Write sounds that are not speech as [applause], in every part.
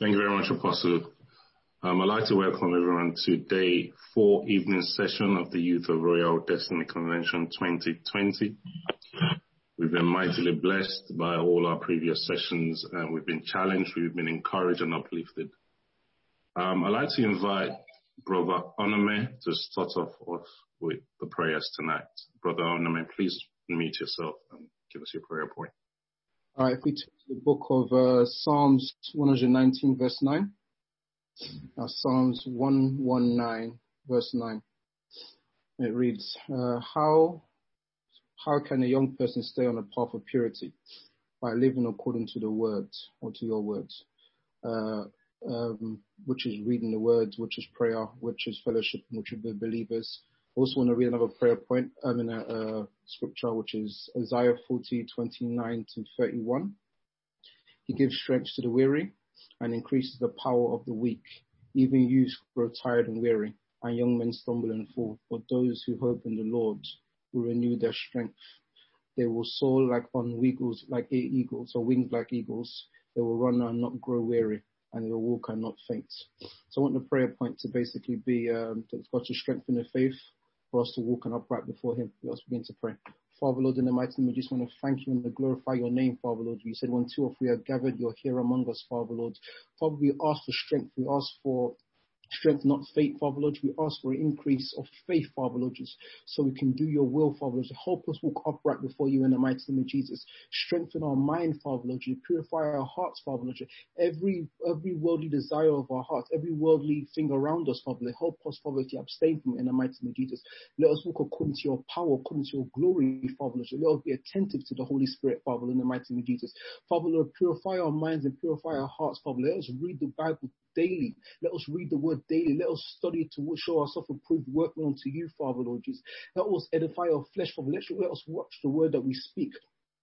Thank you very much, Apostle. Um, I'd like to welcome everyone to day four evening session of the Youth of Royal Destiny Convention 2020. We've been mightily blessed by all our previous sessions and we've been challenged, we've been encouraged and uplifted. Um, I'd like to invite Brother Onome to start off with the prayers tonight. Brother Onome, please unmute yourself and give us your prayer point. All right, if we turn to the book of uh, Psalms 119, verse 9. Uh, Psalms 119, verse 9. It reads, uh, How how can a young person stay on a path of purity? By living according to the words or to your words, uh, um, which is reading the words, which is prayer, which is fellowship, which is the believers, also want to read another prayer point um, in a, uh, scripture, which is Isaiah 40, 29 to 31. He gives strength to the weary and increases the power of the weak. Even youths grow tired and weary, and young men stumble and fall. But those who hope in the Lord will renew their strength. They will soar like on eagles, like eagles, or wings like eagles. They will run and not grow weary, and they will walk and not faint. So I want the prayer point to basically be um, that God to strengthen the faith, for us to walk and upright before Him. Let us begin to pray. Father Lord, in the mighty name, we just want to thank you and glorify your name, Father Lord. You said when two or three are gathered, you're here among us, Father Lord. Father, we ask for strength. We ask for strength, not faith, Father Lord. We ask for an increase of faith, Father Lord, so we can do your will, Father Lord. Help us walk upright before you in the mighty name of Jesus. Strengthen our mind, Father Lord. Purify our hearts, Father Lord. Every every worldly desire of our hearts, every worldly thing around us, Father Lord. Help us, Father, to abstain from it in the mighty name of Jesus. Let us walk according to your power, according to your glory, Father Lord. Let us be attentive to the Holy Spirit, Father in the mighty name of Jesus. Father Lord, purify our minds and purify our hearts, Father. Let us read the Bible daily. Let us read the word daily. Let us study to show ourselves approved workmen unto you, Father Lord Jesus. Let us edify our flesh, Father. Let, let us watch the word that we speak.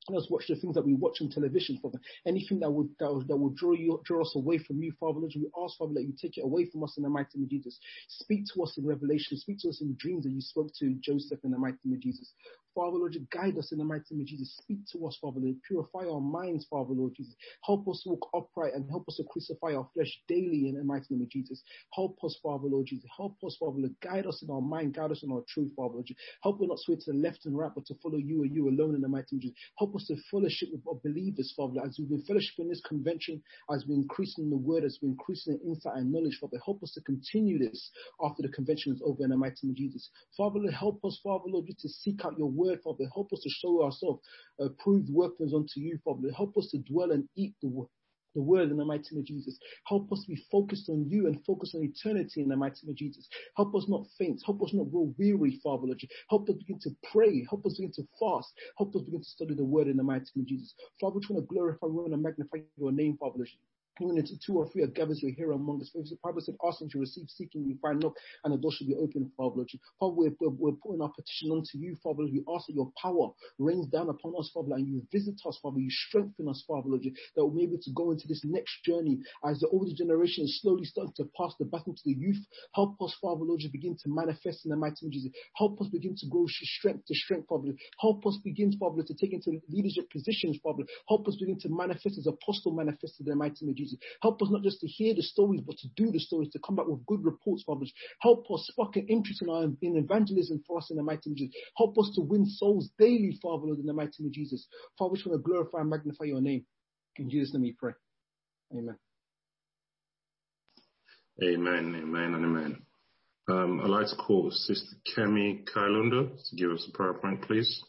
Let us watch the things that we watch on television, Father. Anything that would that, that will draw you draw us away from you, Father. Lord, we ask, Father, that you take it away from us in the mighty name of Jesus. Speak to us in revelation. Speak to us in dreams that you spoke to Joseph in the mighty name of Jesus. Father, Lord, guide us in the mighty name of Jesus. Speak to us, Father, Lord. Purify our minds, Father, Lord Jesus. Help us walk upright and help us to crucify our flesh daily in the mighty name of Jesus. Help us, Father, Lord Jesus. Help us, Father, Lord. Guide us in our mind. Guide us in our truth, Father, Lord Jesus. Help us not sway to the left and right, but to follow you and you alone in the mighty name of Jesus. Help us to fellowship with our believers, Father, as we've been fellowship in this convention, as we're increasing the word, as we're increasing the insight and knowledge, Father. Help us to continue this after the convention is over in the mighty name of Jesus. Father, Lord, help us, Father, Lord, to seek out your word, Father. Help us to show ourselves uh, approved workers unto you, Father. Help us to dwell and eat the word the word in the mighty name of Jesus. Help us to be focused on you and focused on eternity in the mighty name of Jesus. Help us not faint. Help us not grow weary, Father. Lord. Help us begin to pray. Help us begin to fast. Help us begin to study the word in the mighty name of Jesus. Father, we want to glorify, want to magnify your name, Father. Lord even into two or three are gathered, you're here among us. The Bible said, asking to receive, seeking, you find, knock, and the door should be open, Father Lord. Father, we're, we're, putting our petition unto you, Father Lord. We ask that your power rains down upon us, Father and you visit us, Father. You strengthen us, Father Lord, that we'll be able to go into this next journey as the older generation is slowly starting to pass the baton to the youth. Help us, Father Lord, to begin to manifest in the mighty name of Jesus. Help us begin to grow strength to strength, Father. Help us begin, Father to take into leadership positions, Father Help us begin to manifest as apostle manifested in the mighty name of Jesus. Help us not just to hear the stories, but to do the stories, to come back with good reports, Father. Help us spark an interest in, our, in evangelism for us in the mighty name of Jesus. Help us to win souls daily, Father, Lord, in the mighty name of Jesus. Father, we want to glorify and magnify your name. In Jesus' name we pray. Amen. Amen, amen, and amen. Um, I'd like to call Sister Kemi Kailunda to give us a prayer point, please.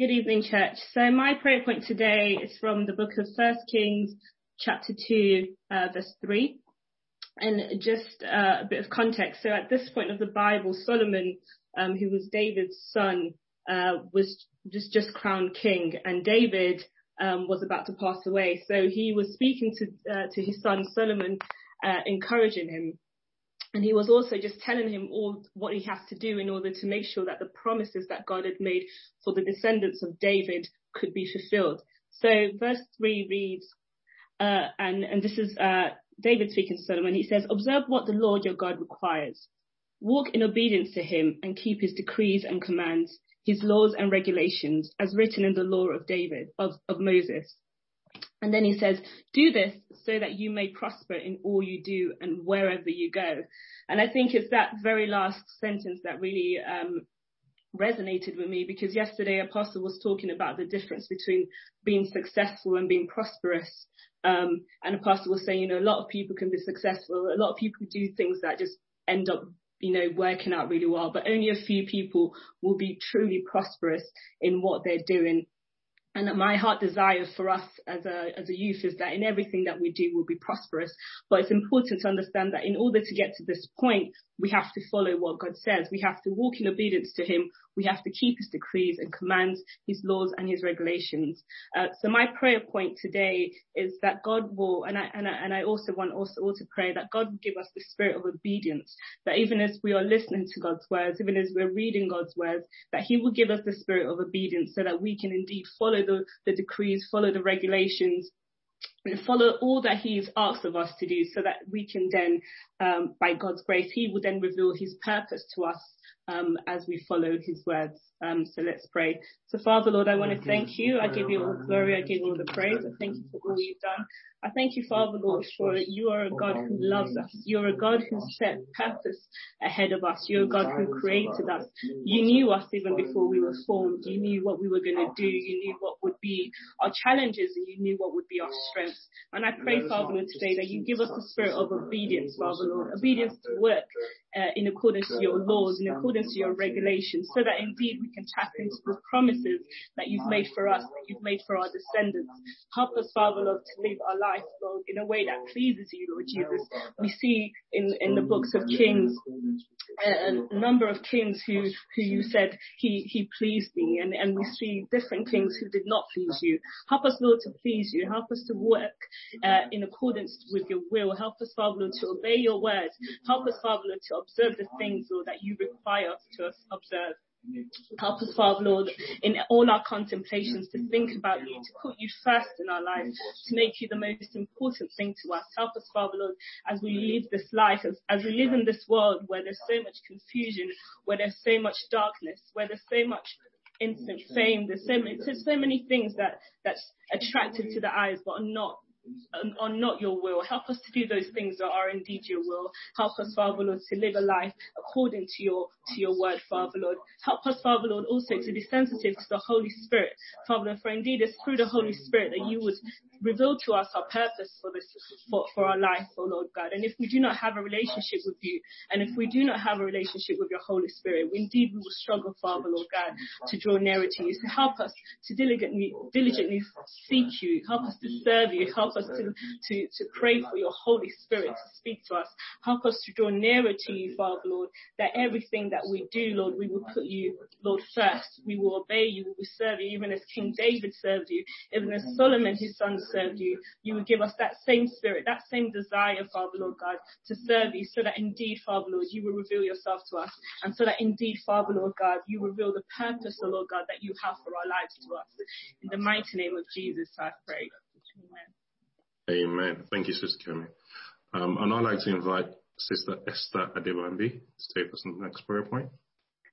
Good evening, church. So my prayer point today is from the book of First Kings, chapter 2, uh, verse 3. And just uh, a bit of context. So at this point of the Bible, Solomon, um, who was David's son, uh, was just, just crowned king and David um, was about to pass away. So he was speaking to, uh, to his son Solomon, uh, encouraging him. And he was also just telling him all what he has to do in order to make sure that the promises that God had made for the descendants of David could be fulfilled. So verse 3 reads, uh, and, and this is uh, David speaking to Solomon. He says, Observe what the Lord your God requires. Walk in obedience to him and keep his decrees and commands, his laws and regulations, as written in the law of David, of, of Moses. And then he says, do this so that you may prosper in all you do and wherever you go. And I think it's that very last sentence that really um, resonated with me because yesterday Apostle was talking about the difference between being successful and being prosperous. Um, and Apostle was saying, you know, a lot of people can be successful. A lot of people do things that just end up, you know, working out really well, but only a few people will be truly prosperous in what they're doing. And my heart desire for us as a, as a youth is that in everything that we do, we'll be prosperous. But it's important to understand that in order to get to this point, we have to follow what God says. We have to walk in obedience to Him. We have to keep His decrees and commands, His laws and His regulations. Uh, so my prayer point today is that God will, and I, and I, and I also want also all to pray that God will give us the spirit of obedience, that even as we are listening to God's words, even as we're reading God's words, that He will give us the spirit of obedience so that we can indeed follow the, the decrees, follow the regulations, and follow all that he's asked of us to do so that we can then, um, by God's grace, he will then reveal his purpose to us um, as we follow his words. Um, so let's pray. So Father, Lord, I want to thank you. I give you all the glory. I give you all the praise. I thank you for all you've done. I thank you, Father, Lord, for you are a God who loves us. You're a God who set purpose ahead of us. You're a God who created us. You knew us even before we were formed. You knew what we were going to do. You knew what would be our challenges and you knew what would be our strengths. And I pray, Father, Lord, today that you give us the spirit of obedience, Father, Lord, obedience to work uh, in accordance to your laws, in accordance to your regulations, so that indeed we can tap into the promises that you've made for us, that you've made for our descendants. Help us, Father, Lord, to live our life, Lord, in a way that pleases you, Lord Jesus. We see in, in the books of Kings a, number of kings who, who you said he, he pleased me and, and we see different kings who did not please you. Help us, Lord, to please you. Help us to work uh, in accordance with your will. Help us, Father, Lord, to obey your words. Help us, Father, Lord, to observe the things, Lord, that you require us to observe. Help us, Father Lord, in all our contemplations to think about you, to put you first in our lives, to make you the most important thing to us. Help us, Father Lord, as we live this life, as, as we live in this world where there's so much confusion, where there's so much darkness, where there's so much instant fame, there's so many, there's so many things that, that's attractive to the eyes but are not are not your will. Help us to do those things that are indeed your will. Help us, Father Lord, to live a life according to your to your word, Father Lord. Help us, Father Lord, also to be sensitive to the Holy Spirit, Father Lord, for indeed it's through the Holy Spirit that you would reveal to us our purpose for this for, for our life, oh Lord God. And if we do not have a relationship with you, and if we do not have a relationship with your Holy Spirit, indeed we will struggle, Father Lord God, to draw nearer to you. So help us to diligently diligently seek you, help us to serve you, help us to, to, to pray for your Holy Spirit to speak to us. Help us to draw nearer to you, Father Lord, that everything that we do, Lord, we will put you, Lord, first. We will obey you, we will serve you, even as King David served you, even as Solomon, his son, served you. You will give us that same spirit, that same desire, Father Lord God, to serve you so that indeed, Father Lord, you will reveal yourself to us. And so that indeed, Father Lord God, you reveal the purpose, oh Lord God, that you have for our lives to us. In the mighty name of Jesus, I pray. Amen. Amen. Thank you, Sister Kemi. Um, and I'd like to invite Sister Esther Adebambi to take us on the next prayer point.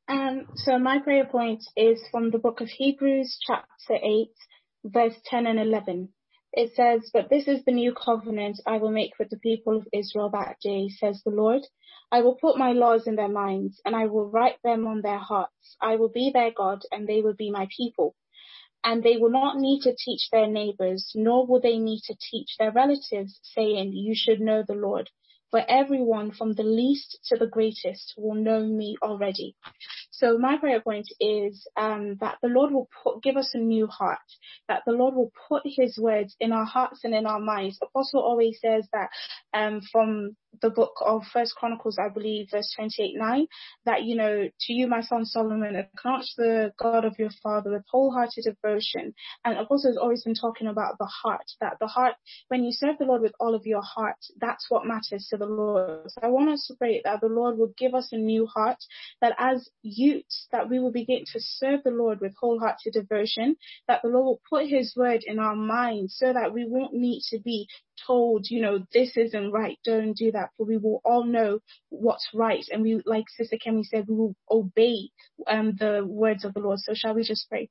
Um, so my prayer point is from the book of Hebrews, chapter 8, verse 10 and 11. It says, But this is the new covenant I will make with the people of Israel that day, says the Lord. I will put my laws in their minds, and I will write them on their hearts. I will be their God, and they will be my people and they will not need to teach their neighbors, nor will they need to teach their relatives, saying, You should know the Lord. For everyone from the least to the greatest will know me already. So my prayer point is um, that the Lord will put, give us a new heart, that the Lord will put His words in our hearts and in our minds. Apostle always says that um, from the book of First Chronicles, I believe, verse 28, 9, that, you know, to you, my son Solomon, acknowledge the God of your father with wholehearted devotion. And Apostle has always been talking about the heart, that the heart, when you serve the Lord with all of your heart, that's what matters to the Lord. So I want us to pray that the Lord will give us a new heart, that as that we will begin to serve the Lord with wholehearted devotion, that the Lord will put his word in our minds so that we won't need to be told, you know, this isn't right, don't do that, for we will all know what's right. And we, like Sister Kemi said, we will obey um, the words of the Lord. So shall we just pray?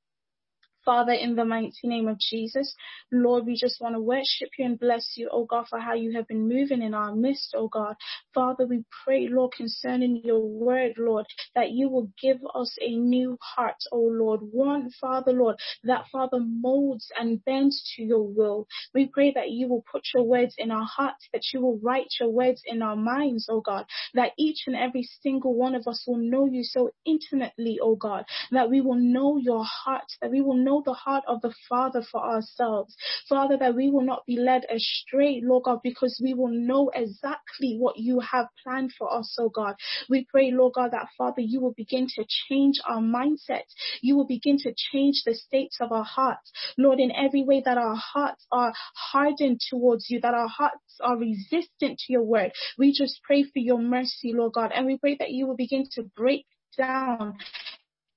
Father, in the mighty name of Jesus, Lord, we just want to worship you and bless you, oh God, for how you have been moving in our midst, oh God. Father, we pray, Lord, concerning your word, Lord, that you will give us a new heart, oh Lord. One, Father, Lord, that Father molds and bends to your will. We pray that you will put your words in our hearts, that you will write your words in our minds, oh God, that each and every single one of us will know you so intimately, oh God, that we will know your heart, that we will know the heart of the Father for ourselves. Father, that we will not be led astray, Lord God, because we will know exactly what you have planned for us, oh God. We pray, Lord God, that Father, you will begin to change our mindset. You will begin to change the states of our hearts. Lord, in every way that our hearts are hardened towards you, that our hearts are resistant to your word. We just pray for your mercy, Lord God, and we pray that you will begin to break down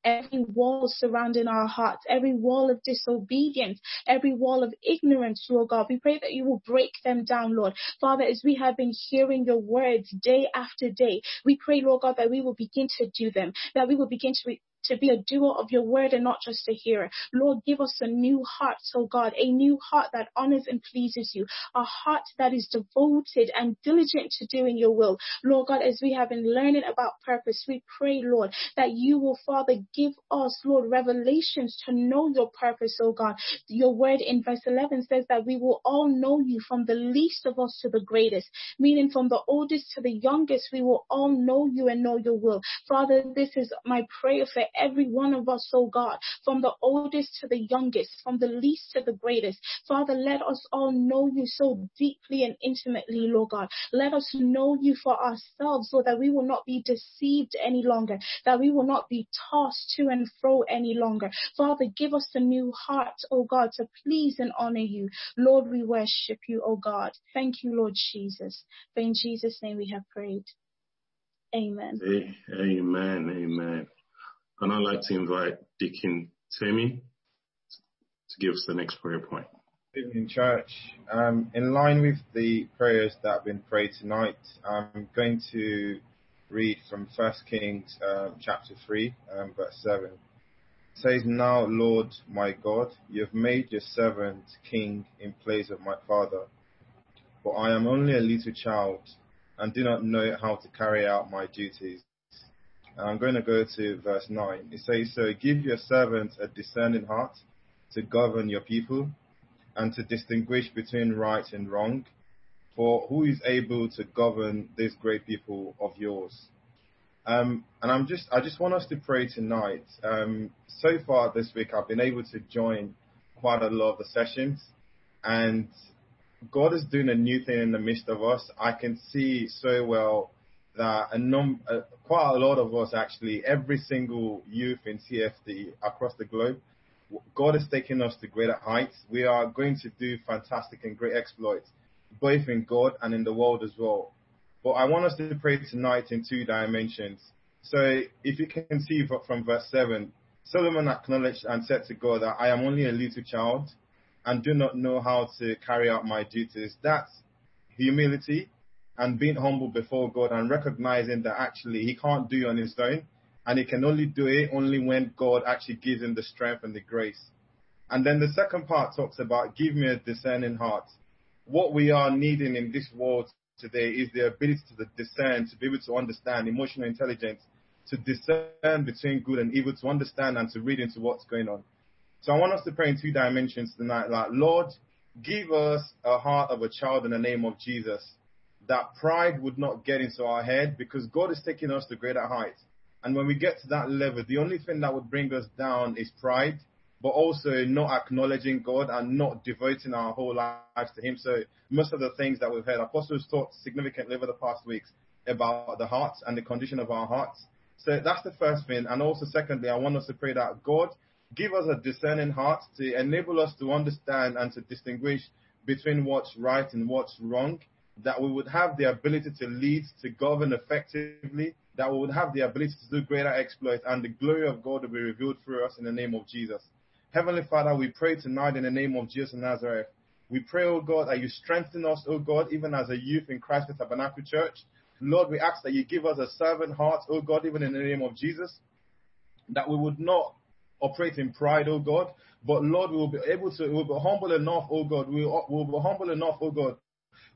every wall surrounding our hearts, every wall of disobedience, every wall of ignorance, Lord God. We pray that you will break them down, Lord. Father, as we have been hearing your words day after day, we pray, Lord God, that we will begin to do them, that we will begin to to be a doer of your word and not just a hearer. Lord, give us a new heart, oh God, a new heart that honors and pleases you, a heart that is devoted and diligent to doing your will. Lord God, as we have been learning about purpose, we pray, Lord, that you will, Father, give us, Lord, revelations to know your purpose, oh God. Your word in verse 11 says that we will all know you from the least of us to the greatest, meaning from the oldest to the youngest, we will all know you and know your will. Father, this is my prayer for every one of us, oh God, from the oldest to the youngest, from the least to the greatest. Father, let us all know you so deeply and intimately, Lord God. Let us know you for ourselves so that we will not be deceived any longer, that we will not be tossed to and fro any longer. Father, give us a new heart, oh God, to please and honor you. Lord, we worship you, oh God. Thank you, Lord Jesus. For in Jesus' name we have prayed. Amen. Amen. Amen. And I'd like to invite Deacon Timmy to give us the next prayer point. Good evening, church. Um, in line with the prayers that have been prayed tonight, I'm going to read from 1 Kings um, chapter 3, um, verse 7. It says, Now, Lord my God, you have made your servant king in place of my father. For I am only a little child and do not know how to carry out my duties. I'm going to go to verse 9. It says, So give your servants a discerning heart to govern your people and to distinguish between right and wrong. For who is able to govern this great people of yours? Um, and I'm just, I just want us to pray tonight. Um, so far this week, I've been able to join quite a lot of the sessions, and God is doing a new thing in the midst of us. I can see so well that a num- uh, quite a lot of us actually, every single youth in CFD across the globe, God is taking us to greater heights. We are going to do fantastic and great exploits, both in God and in the world as well. But I want us to pray tonight in two dimensions. So if you can see from verse 7, Solomon acknowledged and said to God that I am only a little child and do not know how to carry out my duties. That's humility and being humble before God and recognizing that actually he can't do it on his own and he can only do it only when God actually gives him the strength and the grace. And then the second part talks about give me a discerning heart. What we are needing in this world today is the ability to discern, to be able to understand emotional intelligence, to discern between good and evil, to understand and to read into what's going on. So I want us to pray in two dimensions tonight. Like, Lord, give us a heart of a child in the name of Jesus that pride would not get into our head because God is taking us to greater heights. And when we get to that level, the only thing that would bring us down is pride, but also not acknowledging God and not devoting our whole lives to Him. So most of the things that we've heard, apostles taught significantly over the past weeks about the hearts and the condition of our hearts. So that's the first thing. And also secondly, I want us to pray that God give us a discerning heart to enable us to understand and to distinguish between what's right and what's wrong that we would have the ability to lead, to govern effectively, that we would have the ability to do greater exploits, and the glory of God will be revealed through us in the name of Jesus. Heavenly Father, we pray tonight in the name of Jesus of Nazareth. We pray, O God, that you strengthen us, O God, even as a youth in Christ the Tabernacle Church. Lord, we ask that you give us a servant heart, O God, even in the name of Jesus, that we would not operate in pride, O God, But Lord, we will be able to, we will be humble enough, oh God. We will, we will be humble enough, oh God,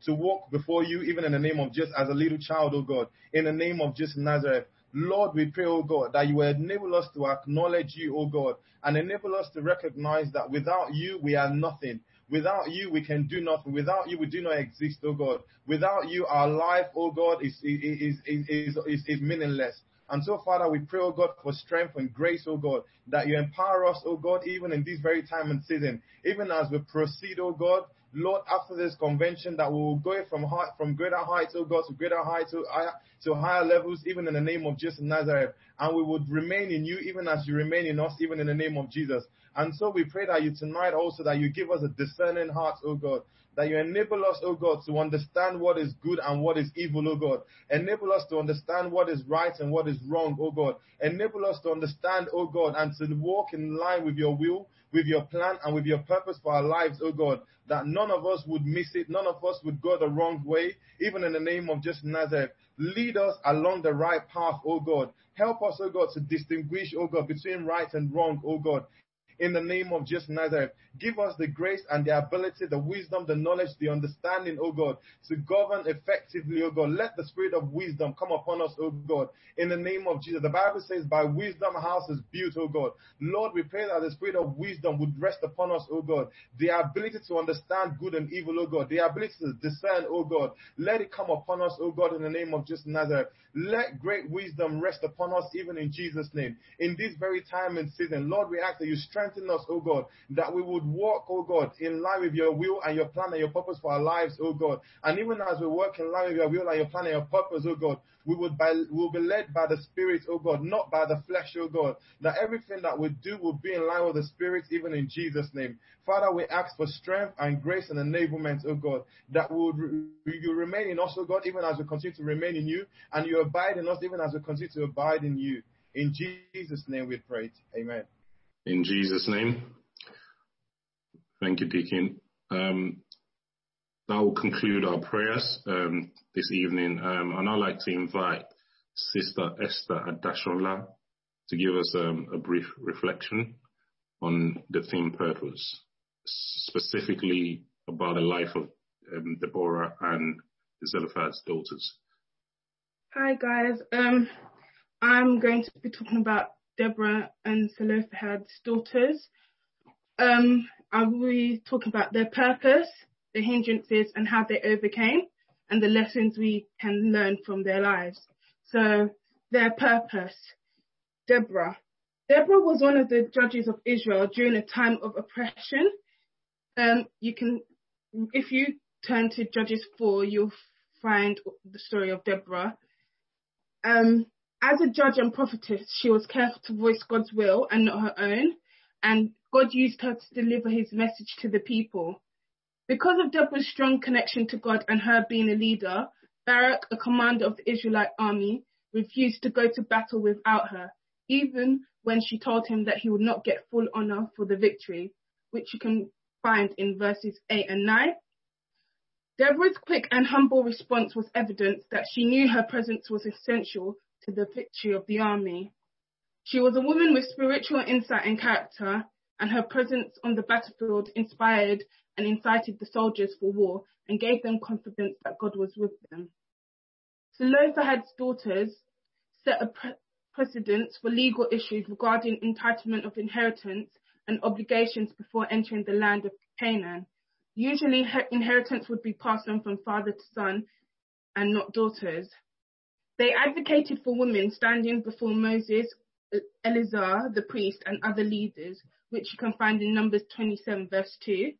to walk before you, even in the name of just as a little child, oh God, in the name of Jesus Nazareth. Lord, we pray, oh God, that you will enable us to acknowledge you, oh God, and enable us to recognize that without you, we are nothing. Without you, we can do nothing. Without you, we do not exist, oh God. Without you, our life, oh God, is, is, is, is, is, is meaningless. And so, Father, we pray, oh God, for strength and grace, oh God, that you empower us, oh God, even in this very time and season, even as we proceed, oh God, Lord, after this convention, that we will go from high, from greater heights, oh God, to greater heights, to higher, to higher levels, even in the name of Jesus Nazareth. And we would remain in you, even as you remain in us, even in the name of Jesus. And so we pray that you tonight also that you give us a discerning heart, oh God, that you enable us, oh God, to understand what is good and what is evil, oh God. Enable us to understand what is right and what is wrong, oh God. Enable us to understand, oh God, and to walk in line with your will, with your plan, and with your purpose for our lives, oh God. That none of us would miss it, none of us would go the wrong way, even in the name of Jesus Nazareth. Lead us along the right path, oh God. Help us, oh God, to distinguish, oh God, between right and wrong, oh God in the name of Jesus Nazareth. Give us the grace and the ability, the wisdom, the knowledge, the understanding, O God, to govern effectively, O God. Let the spirit of wisdom come upon us, O God, in the name of Jesus. The Bible says, by wisdom house is built, O God. Lord, we pray that the spirit of wisdom would rest upon us, O God. The ability to understand good and evil, O God. The ability to discern, O God. Let it come upon us, O God, in the name of Jesus Nazareth. Let great wisdom rest upon us, even in Jesus' name. In this very time and season, Lord, we ask that you strengthen us, O God, that we would walk, oh God, in line with your will and your plan and your purpose for our lives, oh God. And even as we work in line with your will and your plan and your purpose, oh God, we would by, will be led by the Spirit, oh God, not by the flesh, oh God. That everything that we do will be in line with the Spirit, even in Jesus' name. Father, we ask for strength and grace and enablement, oh God, that would you remain in us, oh God, even as we continue to remain in you, and you abide in us, even as we continue to abide in you. In Jesus' name we pray. Amen. In Jesus' name. Thank you, Deacon. Um, that will conclude our prayers um, this evening. Um, and I'd like to invite Sister Esther Adashola to give us a brief reflection on the theme purpose, specifically about the life of um, Deborah and Zelophehad's daughters. Hi guys, um, I'm going to be talking about Deborah and Zelophehad's daughters. Um, I will be talking about their purpose, the hindrances and how they overcame, and the lessons we can learn from their lives. So their purpose. Deborah. Deborah was one of the judges of Israel during a time of oppression. Um, you can, if you turn to Judges 4, you'll find the story of Deborah. Um, as a judge and prophetess, she was careful to voice God's will and not her own, and God used her to deliver his message to the people. Because of Deborah's strong connection to God and her being a leader, Barak, a commander of the Israelite army, refused to go to battle without her, even when she told him that he would not get full honor for the victory, which you can find in verses 8 and 9. Deborah's quick and humble response was evidence that she knew her presence was essential to the victory of the army. She was a woman with spiritual insight and character, and her presence on the battlefield inspired and incited the soldiers for war and gave them confidence that God was with them. Zelophehad's daughters set a pre- precedence for legal issues regarding entitlement of inheritance and obligations before entering the land of Canaan. Usually, inheritance would be passed on from father to son and not daughters. They advocated for women standing before Moses, Eleazar, the priest, and other leaders, which you can find in Numbers 27, verse 2.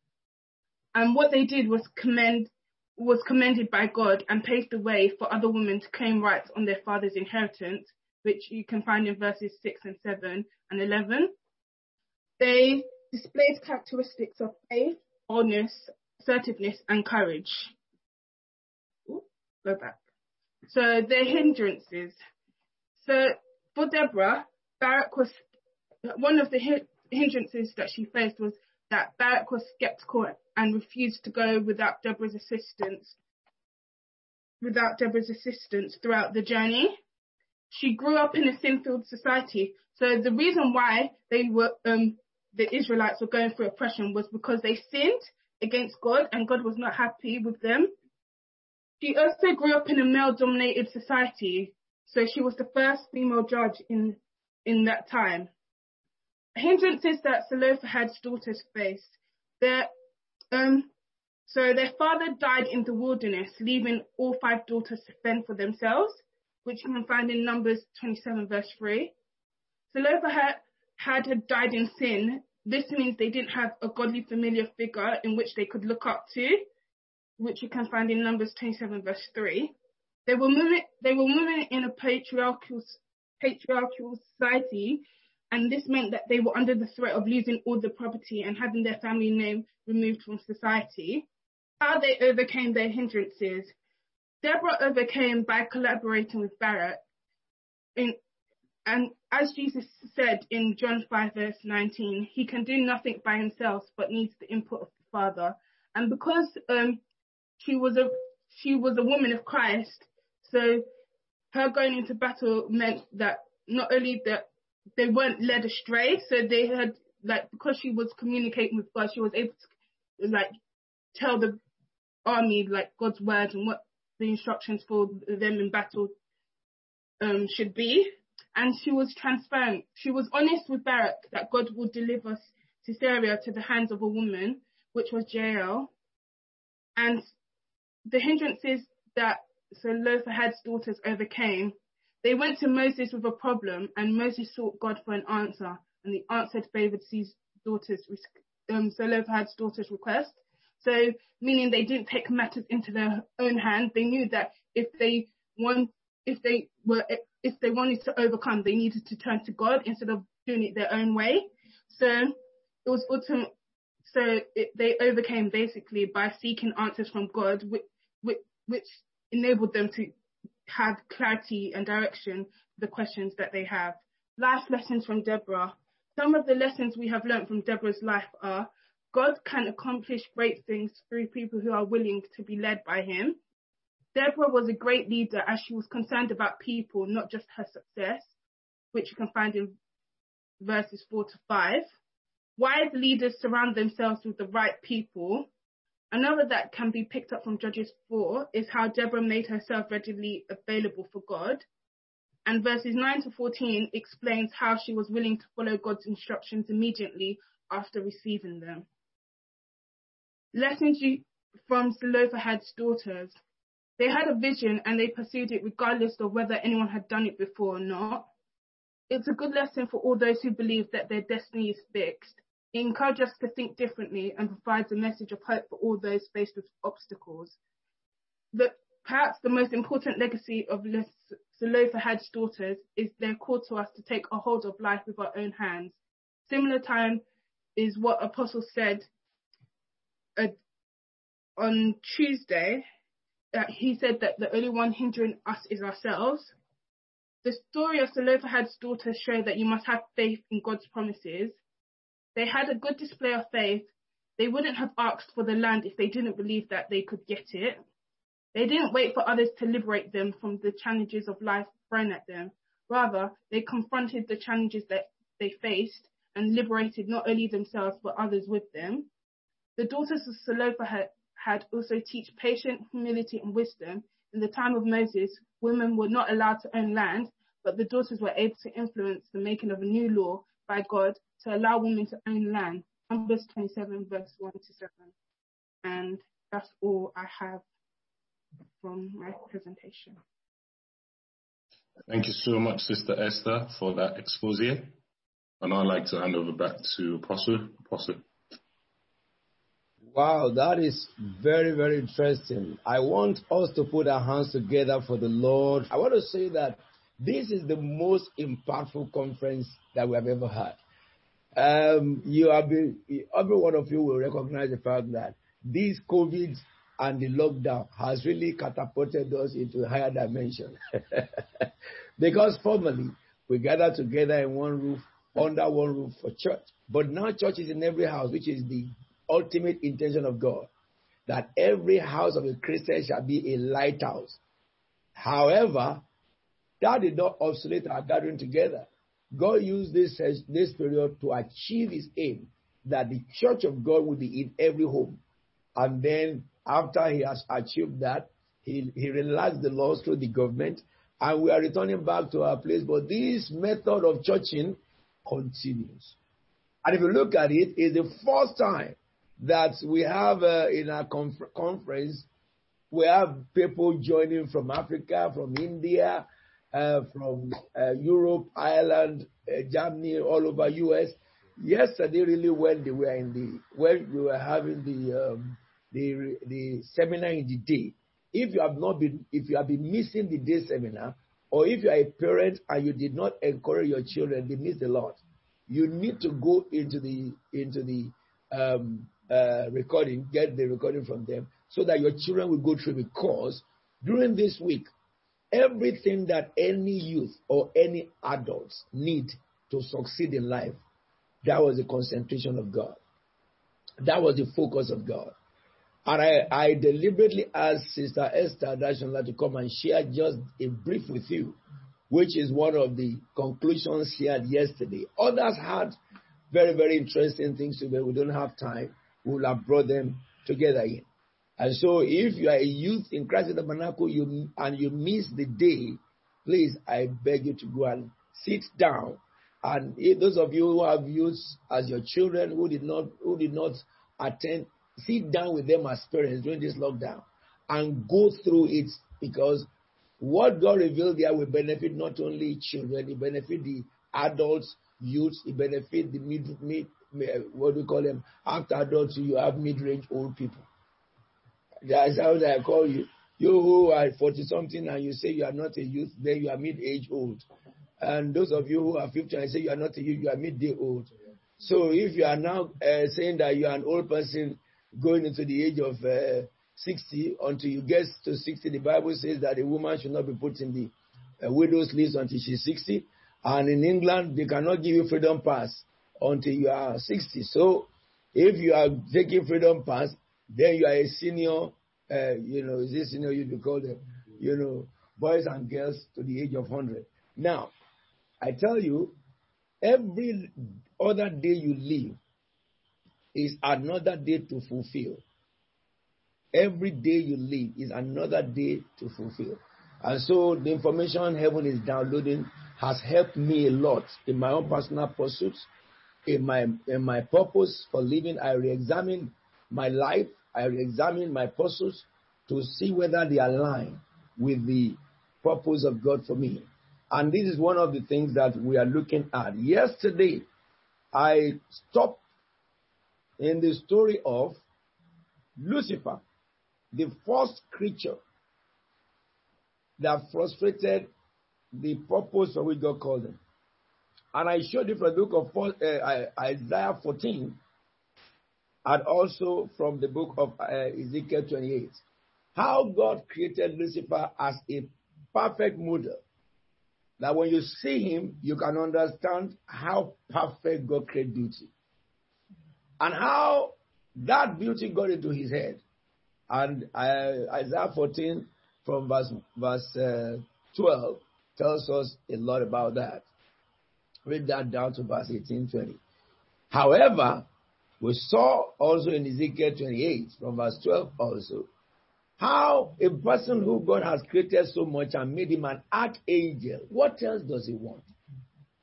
And what they did was commend was commended by God and paved the way for other women to claim rights on their father's inheritance, which you can find in verses 6 and 7 and 11. They displayed characteristics of faith, honest, assertiveness, and courage. Ooh, go back. So their hindrances. So for Deborah, Barak was one of the hindrances that she faced was that Barak was skeptical and refused to go without Deborah's assistance without Deborah's assistance throughout the journey. She grew up in a sin-filled society, so the reason why they were um, the Israelites were going through oppression was because they sinned against God and God was not happy with them. She also grew up in a male dominated society, so she was the first female judge in, in that time. Hindrances that Zelophehad's daughters faced. Their, um, so their father died in the wilderness, leaving all five daughters to fend for themselves, which you can find in Numbers 27 verse 3. Zelophehad had died in sin. This means they didn't have a godly familiar figure in which they could look up to, which you can find in Numbers 27 verse 3. They were moving, they were moving in a patriarchal, patriarchal society, and this meant that they were under the threat of losing all the property and having their family name removed from society. How they overcame their hindrances. Deborah overcame by collaborating with Barak. In, and as Jesus said in John 5 verse 19, he can do nothing by himself but needs the input of the Father. And because um, she was a she was a woman of Christ, so her going into battle meant that not only that they weren't led astray, so they had like because she was communicating with God, she was able to like tell the army like God's words and what the instructions for them in battle um, should be. And she was transparent. She was honest with Barak that God would deliver Sisera to the hands of a woman, which was Jael. And the hindrances that Zelophehad's daughters overcame, they went to Moses with a problem, and Moses sought God for an answer, and the answer favored his daughters, um, Zelophehad's daughter's request. So, meaning they didn't take matters into their own hands. They knew that if they want, if they were, if they wanted to overcome, they needed to turn to God instead of doing it their own way. So, it was ultimate. So it, they overcame basically by seeking answers from God, which, which, which enabled them to have clarity and direction the questions that they have. Life lessons from Deborah. Some of the lessons we have learned from Deborah's life are God can accomplish great things through people who are willing to be led by him. Deborah was a great leader as she was concerned about people, not just her success, which you can find in verses 4 to 5. Wise leaders surround themselves with the right people Another that can be picked up from Judges 4 is how Deborah made herself readily available for God. And verses 9 to 14 explains how she was willing to follow God's instructions immediately after receiving them. Lessons from Zelophehad's daughters. They had a vision and they pursued it regardless of whether anyone had done it before or not. It's a good lesson for all those who believe that their destiny is fixed it encourages us to think differently and provides a message of hope for all those faced with obstacles. The, perhaps the most important legacy of Zelophehad's daughters is their call to us to take a hold of life with our own hands. Similar time is what Apostle said uh, on Tuesday. Uh, he said that the only one hindering us is ourselves. The story of Zelophehad's daughters show that you must have faith in God's promises they had a good display of faith. They wouldn't have asked for the land if they didn't believe that they could get it. They didn't wait for others to liberate them from the challenges of life thrown at them. Rather, they confronted the challenges that they faced and liberated not only themselves but others with them. The daughters of Zelophehad had also teach patience, humility, and wisdom. In the time of Moses, women were not allowed to own land, but the daughters were able to influence the making of a new law by God to allow women to own land. Numbers 27, verse 1 to 7. And that's all I have from my presentation. Thank you so much, Sister Esther, for that expose. And I'd like to hand over back to Apostle. Apostle. Wow, that is very, very interesting. I want us to put our hands together for the Lord. I want to say that this is the most impactful conference that we have ever had um, you have been, every one of you will recognize the fact that this COVID and the lockdown has really catapulted us into a higher dimension. [laughs] because formerly, we gathered together in one roof, under one roof for church. But now church is in every house, which is the ultimate intention of God. That every house of a Christian shall be a lighthouse. However, that did not obsolete our gathering together God used this, this period to achieve his aim that the church of God will be in every home. And then after he has achieved that, he, he relaxed the laws through the government and we are returning back to our place. But this method of churching continues. And if you look at it, it's the first time that we have uh, in our conf- conference, we have people joining from Africa, from India, uh, from uh, Europe, Ireland, uh, Germany, all over US. Yesterday, really, when they were in the when we were having the um, the the seminar in the day, if you have not been if you have been missing the day seminar, or if you are a parent and you did not encourage your children, they miss a lot. You need to go into the into the um, uh, recording, get the recording from them, so that your children will go through. Because during this week, everything that any youth or any adults need to succeed in life, that was the concentration of God. That was the focus of God. And I, I deliberately asked Sister Esther Dashola to come and share just a brief with you, which is one of the conclusions she had yesterday. Others had very, very interesting things to but we don't have time. We will have brought them together in. And so if you are a youth in Christ in the Tabernacle you, and you miss the day, please, I beg you to go and sit down. And if those of you who have youth as your children who did not who did not attend, sit down with them as parents during this lockdown and go through it because what God revealed there will benefit not only children, it benefit the adults, youths, it benefit the mid, mid what do we call them? After adults, you have mid-range old people. That's how I call you. You who are 40 something and you say you are not a youth, then you are mid-age old. And those of you who are 50 and say you are not a youth, you are mid-day old. So if you are now uh, saying that you are an old person going into the age of uh, 60, until you get to 60, the Bible says that a woman should not be put in the uh, widow's list until she's 60. And in England, they cannot give you freedom pass until you are 60. So if you are taking freedom pass, then you are a senior, uh, you know, is this senior you'd be called, them, you know, boys and girls to the age of 100. Now, I tell you, every other day you live is another day to fulfill. Every day you live is another day to fulfill. And so the information heaven is downloading has helped me a lot in my own personal pursuits, in my in my purpose for living. I re-examine my life, I re-examine my pursuits to see whether they align with the purpose of God for me. And this is one of the things that we are looking at. Yesterday, I stopped in the story of Lucifer, the first creature that frustrated the purpose for which God called him. And I showed you from the book of uh, Isaiah 14 and also from the book of uh, Ezekiel 28 how God created Lucifer as a perfect model. That when you see him, you can understand how perfect God created beauty and how that beauty got into his head. And uh, Isaiah 14 from verse, verse uh, 12 tells us a lot about that. Read that down to verse 18, 20. However, we saw also in Ezekiel 28 from verse 12 also how a person who God has created so much and made him an archangel, what else does he want?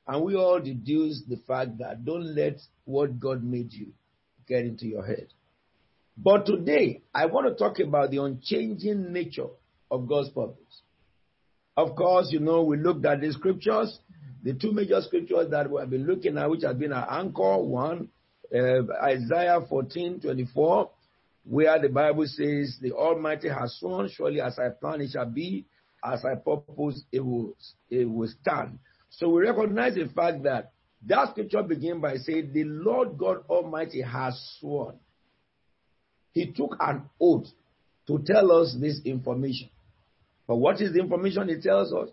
And we all deduce the fact that don't let what God made you get into your head. But today, I want to talk about the unchanging nature of God's purpose. Of course, you know, we looked at the scriptures, the two major scriptures that we have been looking at, which has been our anchor. One, uh, Isaiah 14, 24, where the Bible says, The Almighty has sworn, surely as I plan it shall be, as I purpose it will, it will stand. So we recognize the fact that that scripture begins by saying, The Lord God Almighty has sworn. He took an oath to tell us this information. But what is the information he tells us?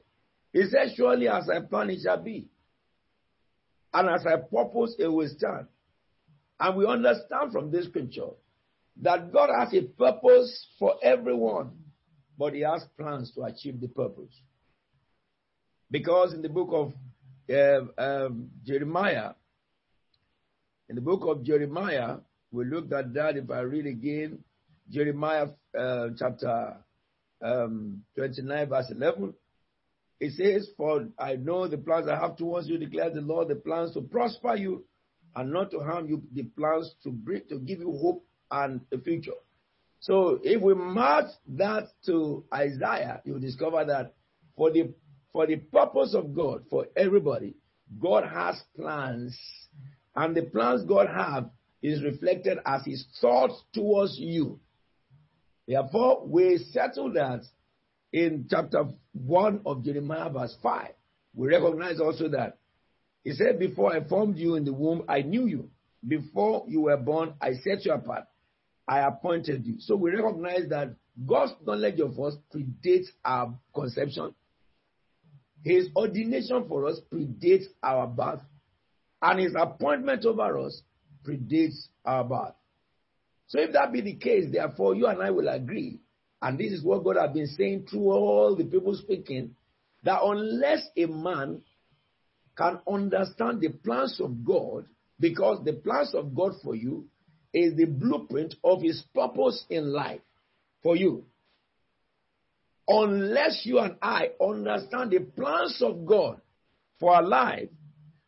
He says, Surely as I plan it shall be. And as I purpose it will stand. And we understand from this scripture that God has a purpose for everyone, but he has plans to achieve the purpose. Because in the book of um, um, Jeremiah. In the book of Jeremiah, we looked at that. If I read again, Jeremiah uh, chapter um, 29, verse 11, it says, For I know the plans I have towards you, declares the Lord, the plans to prosper you and not to harm you, the plans to bring to give you hope and a future. So if we match that to Isaiah, you discover that for the for the purpose of God, for everybody, God has plans. And the plans God has is reflected as his thoughts towards you. Therefore, we settle that in chapter 1 of Jeremiah, verse 5. We recognize also that he said, Before I formed you in the womb, I knew you. Before you were born, I set you apart. I appointed you. So we recognize that God's knowledge of us predates our conception. His ordination for us predates our birth. And his appointment over us predates our birth. So if that be the case, therefore, you and I will agree, and this is what God has been saying through all the people speaking, that unless a man can understand the plans of God, because the plans of God for you is the blueprint of his purpose in life for you. Unless you and I understand the plans of God for our life,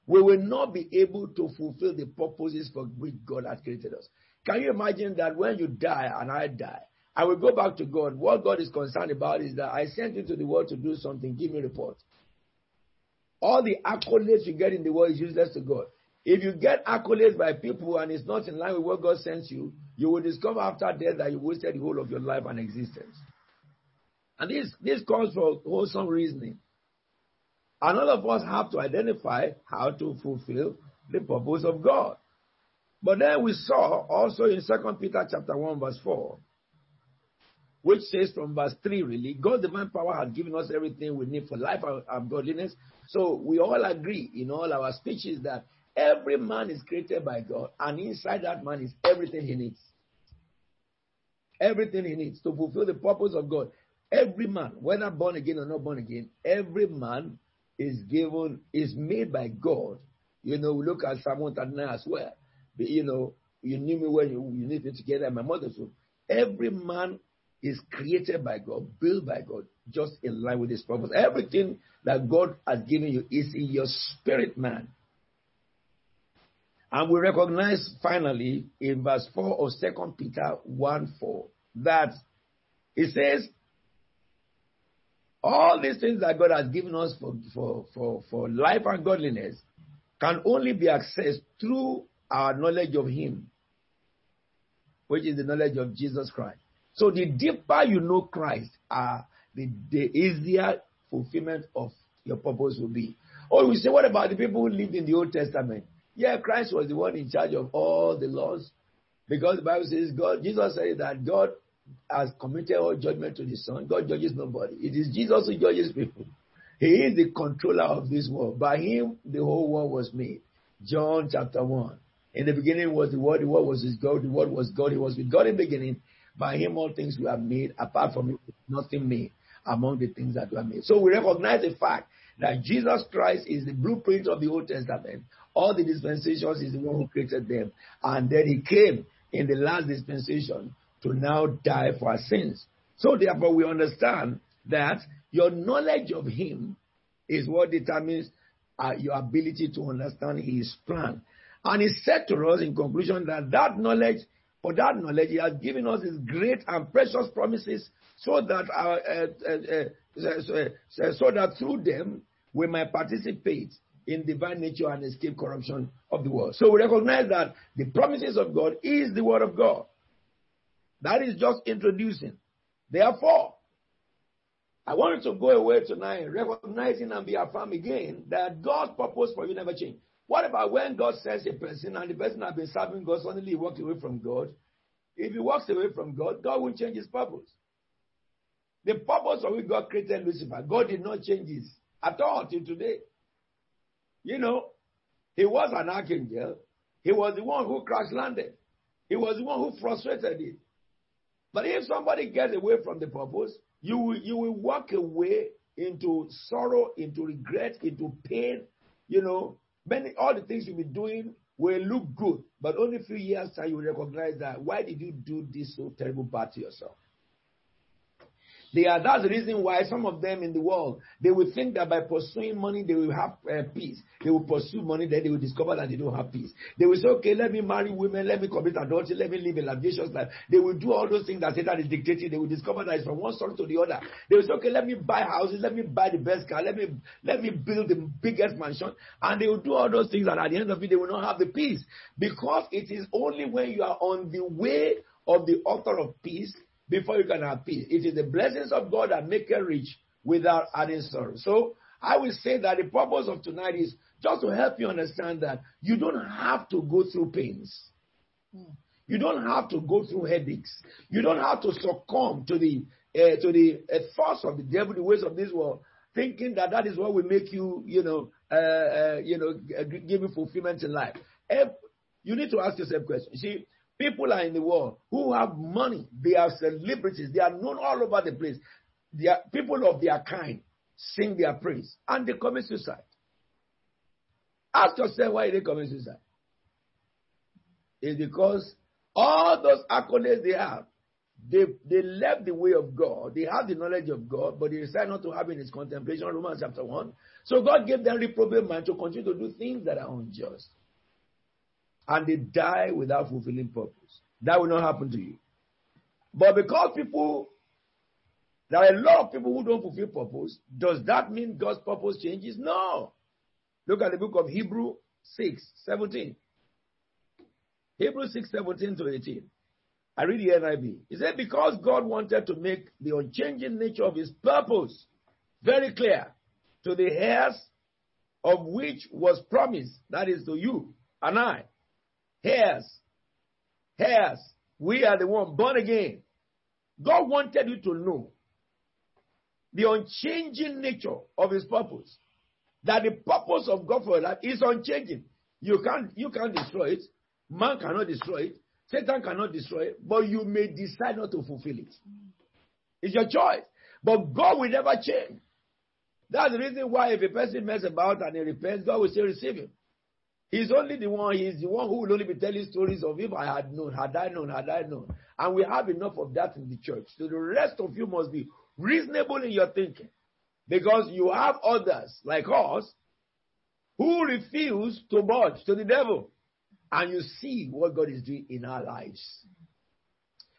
we will not be able to fulfill the purposes for which God has created us. Can you imagine that when you die and I die, I will go back to God. What God is concerned about is that I sent you to the world to do something. Give me a report. All the accolades you get in the world is useless to God. If you get accolades by people and it's not in line with what God sends you, you will discover after death that you wasted the whole of your life and existence. And this, this calls for wholesome reasoning. And all of us have to identify how to fulfill the purpose of God. But then we saw also in 2 Peter chapter 1 verse 4, which says from verse 3 really, God's divine power has given us everything we need for life and godliness. So we all agree in all our speeches that every man is created by God, and inside that man is everything he needs. Everything he needs to fulfill the purpose of God. Every man, whether born again or not born again, every man is given, is made by God. You know, look at Psalm 139 as well. But, you know, you knew me when you, you knit me together in my mother's womb. Every man is created by God, built by God, just in line with his purpose. Everything that God has given you is in your spirit, man. And we recognize finally in verse 4 of 2 Peter 1 4 that it says, all these things that God has given us for, for, for, for life and godliness can only be accessed through our knowledge of Him, which is the knowledge of Jesus Christ. So the deeper you know Christ, uh, the, the easier fulfillment of your purpose will be. Or we say, what about the people who lived in the Old Testament? Yeah, Christ was the one in charge of all the laws. Because the Bible says God, Jesus said that God has committed all judgment to the Son. God judges nobody. It is Jesus who judges people. He is the controller of this world. By him, the whole world was made. John chapter 1. In the beginning was the Word, the Word was His God, the Word was God, He was with God in the beginning. By Him all things were made, apart from Him, nothing made among the things that were made. So we recognize the fact that Jesus Christ is the blueprint of the Old Testament. All the dispensations is the one who created them. And then He came in the last dispensation to now die for our sins. So therefore we understand that your knowledge of Him is what determines uh, your ability to understand His plan. And he said to us in conclusion that that knowledge, for that knowledge, he has given us his great and precious promises so that our, uh, uh, uh, so that through them we might participate in divine nature and escape corruption of the world. So we recognize that the promises of God is the word of God. That is just introducing. Therefore, I wanted to go away tonight recognizing and be affirmed again that God's purpose for you never changed. What about when God sends a person and the person has been serving God, suddenly walks away from God? If he walks away from God, God will change his purpose. The purpose of which God created Lucifer, God did not change it at all till today. You know, he was an archangel. He was the one who crash landed. He was the one who frustrated it. But if somebody gets away from the purpose, you will, you will walk away into sorrow, into regret, into pain, you know, many all the things you'll be doing will look good, but only a few years time you recognize that why did you do this so terrible bad to yourself? They are, that's the reason why some of them in the world, they will think that by pursuing money, they will have uh, peace. They will pursue money, then they will discover that they don't have peace. They will say, okay, let me marry women, let me commit adultery, let me live a lascivious life. They will do all those things that Satan is dictating. They will discover that it's from one sort to the other. They will say, okay, let me buy houses, let me buy the best car, let me, let me build the biggest mansion. And they will do all those things, and at the end of it, they will not have the peace. Because it is only when you are on the way of the author of peace before you can have peace. It is the blessings of God that make you rich without adding sorrow. So I will say that the purpose of tonight is just to help you understand that you don't have to go through pains. You don't have to go through headaches. You don't have to succumb to the uh, to the uh, force of the devil, the ways of this world, thinking that that is what will make you, you know, uh, uh you know, give you fulfillment in life. If, you need to ask yourself questions. See, People are in the world who have money. They are celebrities. They are known all over the place. They are, people of their kind sing their praise and they commit suicide. Ask yourself why they commit suicide. It's because all those accolades they have, they, they left the way of God. They have the knowledge of God, but they decide not to have in His contemplation. Romans chapter 1. So God gave them reprobate mind to continue to do things that are unjust and they die without fulfilling purpose. That will not happen to you. But because people, there are a lot of people who don't fulfill purpose, does that mean God's purpose changes? No. Look at the book of Hebrew 6, 17. Hebrew 6, 17 to 18. I read the NIV. He said, because God wanted to make the unchanging nature of his purpose very clear to the heirs of which was promised, that is to you and I, Heirs. Heirs. We are the one born again. God wanted you to know the unchanging nature of his purpose. That the purpose of God for your life is unchanging. You can't, you can't destroy it. Man cannot destroy it. Satan cannot destroy it. But you may decide not to fulfill it. It's your choice. But God will never change. That's the reason why if a person mess about and he repents, God will still receive him. He's only the one, he's the one who will only be telling stories of if I had known, had I known, had I known. And we have enough of that in the church. So the rest of you must be reasonable in your thinking. Because you have others like us who refuse to budge to the devil. And you see what God is doing in our lives.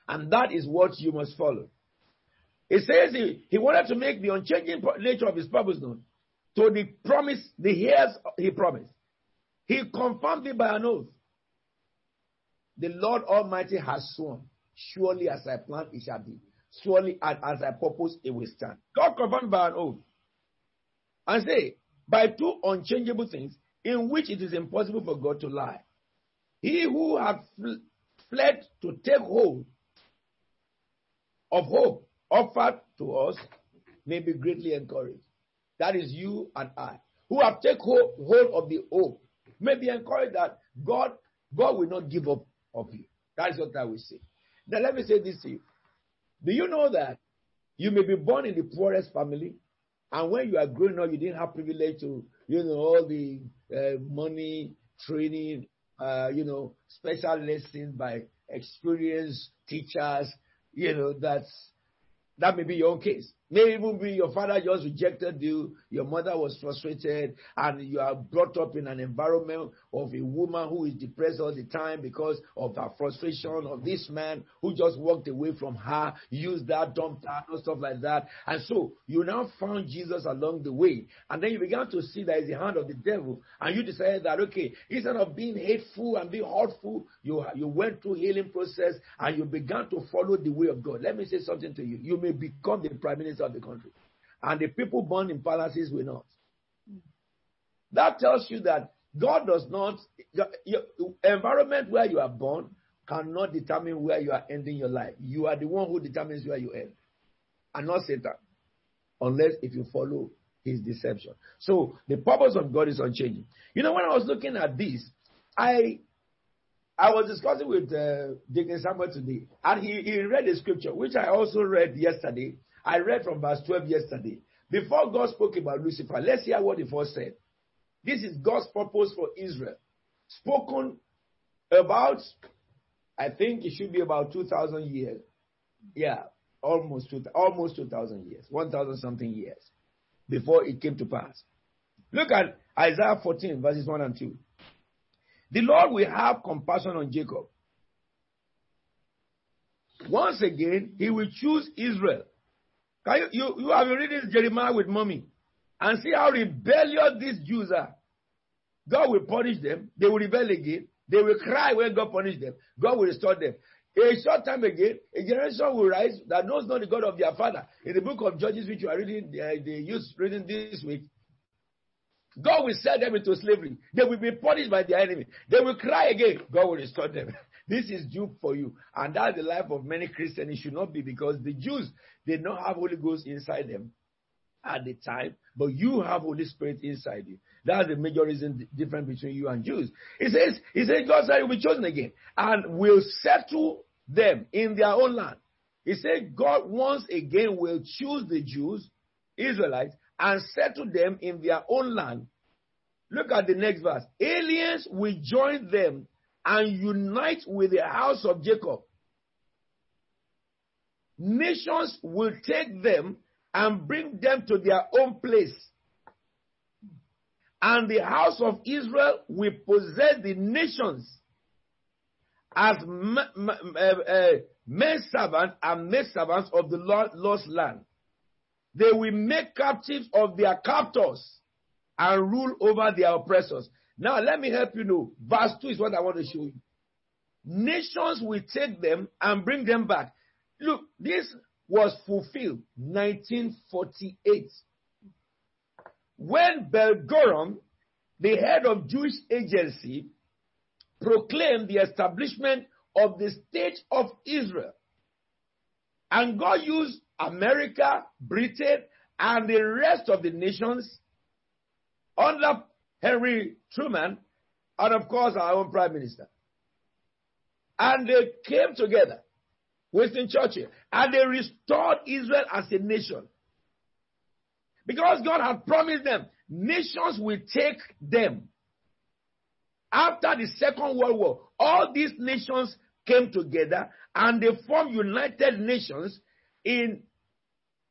And that is what you must follow. It says he, he wanted to make the unchanging nature of his purpose known to the promise, the years he promised. He confirmed it by an oath. The Lord Almighty has sworn, surely as I plan, it shall be. Surely as, as I purpose, it will stand. God confirmed by an oath. And say, by two unchangeable things in which it is impossible for God to lie. He who has fled to take hold of hope offered to us may be greatly encouraged. That is you and I, who have taken hold of the hope may be encouraged that God, God will not give up of you. That's what I will say. Now let me say this to you. Do you know that you may be born in the poorest family, and when you are growing up, you didn't have privilege to, you know, all the uh, money, training, uh, you know, special lessons by experienced teachers, you know, that's that may be your own case. Maybe even be your father just rejected you, your mother was frustrated, and you are brought up in an environment of a woman who is depressed all the time because of her frustration, of this man who just walked away from her, used that, dumped her, and stuff like that. And so you now found Jesus along the way, and then you began to see that it's the hand of the devil, and you decided that okay, instead of being hateful and being hurtful, you you went through healing process and you began to follow the way of God. Let me say something to you. You may become the prime minister of the country. And the people born in palaces will not. That tells you that God does not, your, environment where you are born cannot determine where you are ending your life. You are the one who determines where you end, and not Satan, unless if you follow his deception. So the purpose of God is unchanging. You know, when I was looking at this, I I was discussing with uh, Deacon Samuel today, and he, he read the scripture, which I also read yesterday, I read from verse 12 yesterday. Before God spoke about Lucifer, let's hear what he first said. This is God's purpose for Israel. Spoken about, I think it should be about 2,000 years. Yeah, almost, two, almost 2,000 years, 1,000 something years before it came to pass. Look at Isaiah 14, verses 1 and 2. The Lord will have compassion on Jacob. Once again, he will choose Israel. Can you, you, you have been reading Jeremiah with mommy and see how rebellious these Jews are. God will punish them. They will rebel again. They will cry when God punish them. God will restore them. A short time again, a generation will rise that knows not the God of their father. In the book of Judges, which you are reading, they use reading this week, God will sell them into slavery. They will be punished by their enemy. They will cry again. God will restore them. [laughs] This is due for you. And that's the life of many Christians. It should not be because the Jews, they don't have Holy Ghost inside them at the time, but you have Holy Spirit inside you. That's the major reason difference between you and Jews. He says, he says God said you'll be chosen again and will settle them in their own land. He said God once again will choose the Jews, Israelites, and settle them in their own land. Look at the next verse. Aliens will join them and unite with the house of Jacob. Nations will take them and bring them to their own place. And the house of Israel will possess the nations as uh, uh, men servants and maid servants of the lost land. They will make captives of their captors and rule over their oppressors. Now, let me help you know. Verse 2 is what I want to show you. Nations will take them and bring them back. Look, this was fulfilled 1948. When Ben-Gurion, the head of Jewish agency, proclaimed the establishment of the state of Israel. And God used America, Britain, and the rest of the nations under Henry Truman, and of course our own Prime Minister. And they came together, Winston Churchill, and they restored Israel as a nation. Because God had promised them, nations will take them. After the Second World War, all these nations came together and they formed United Nations in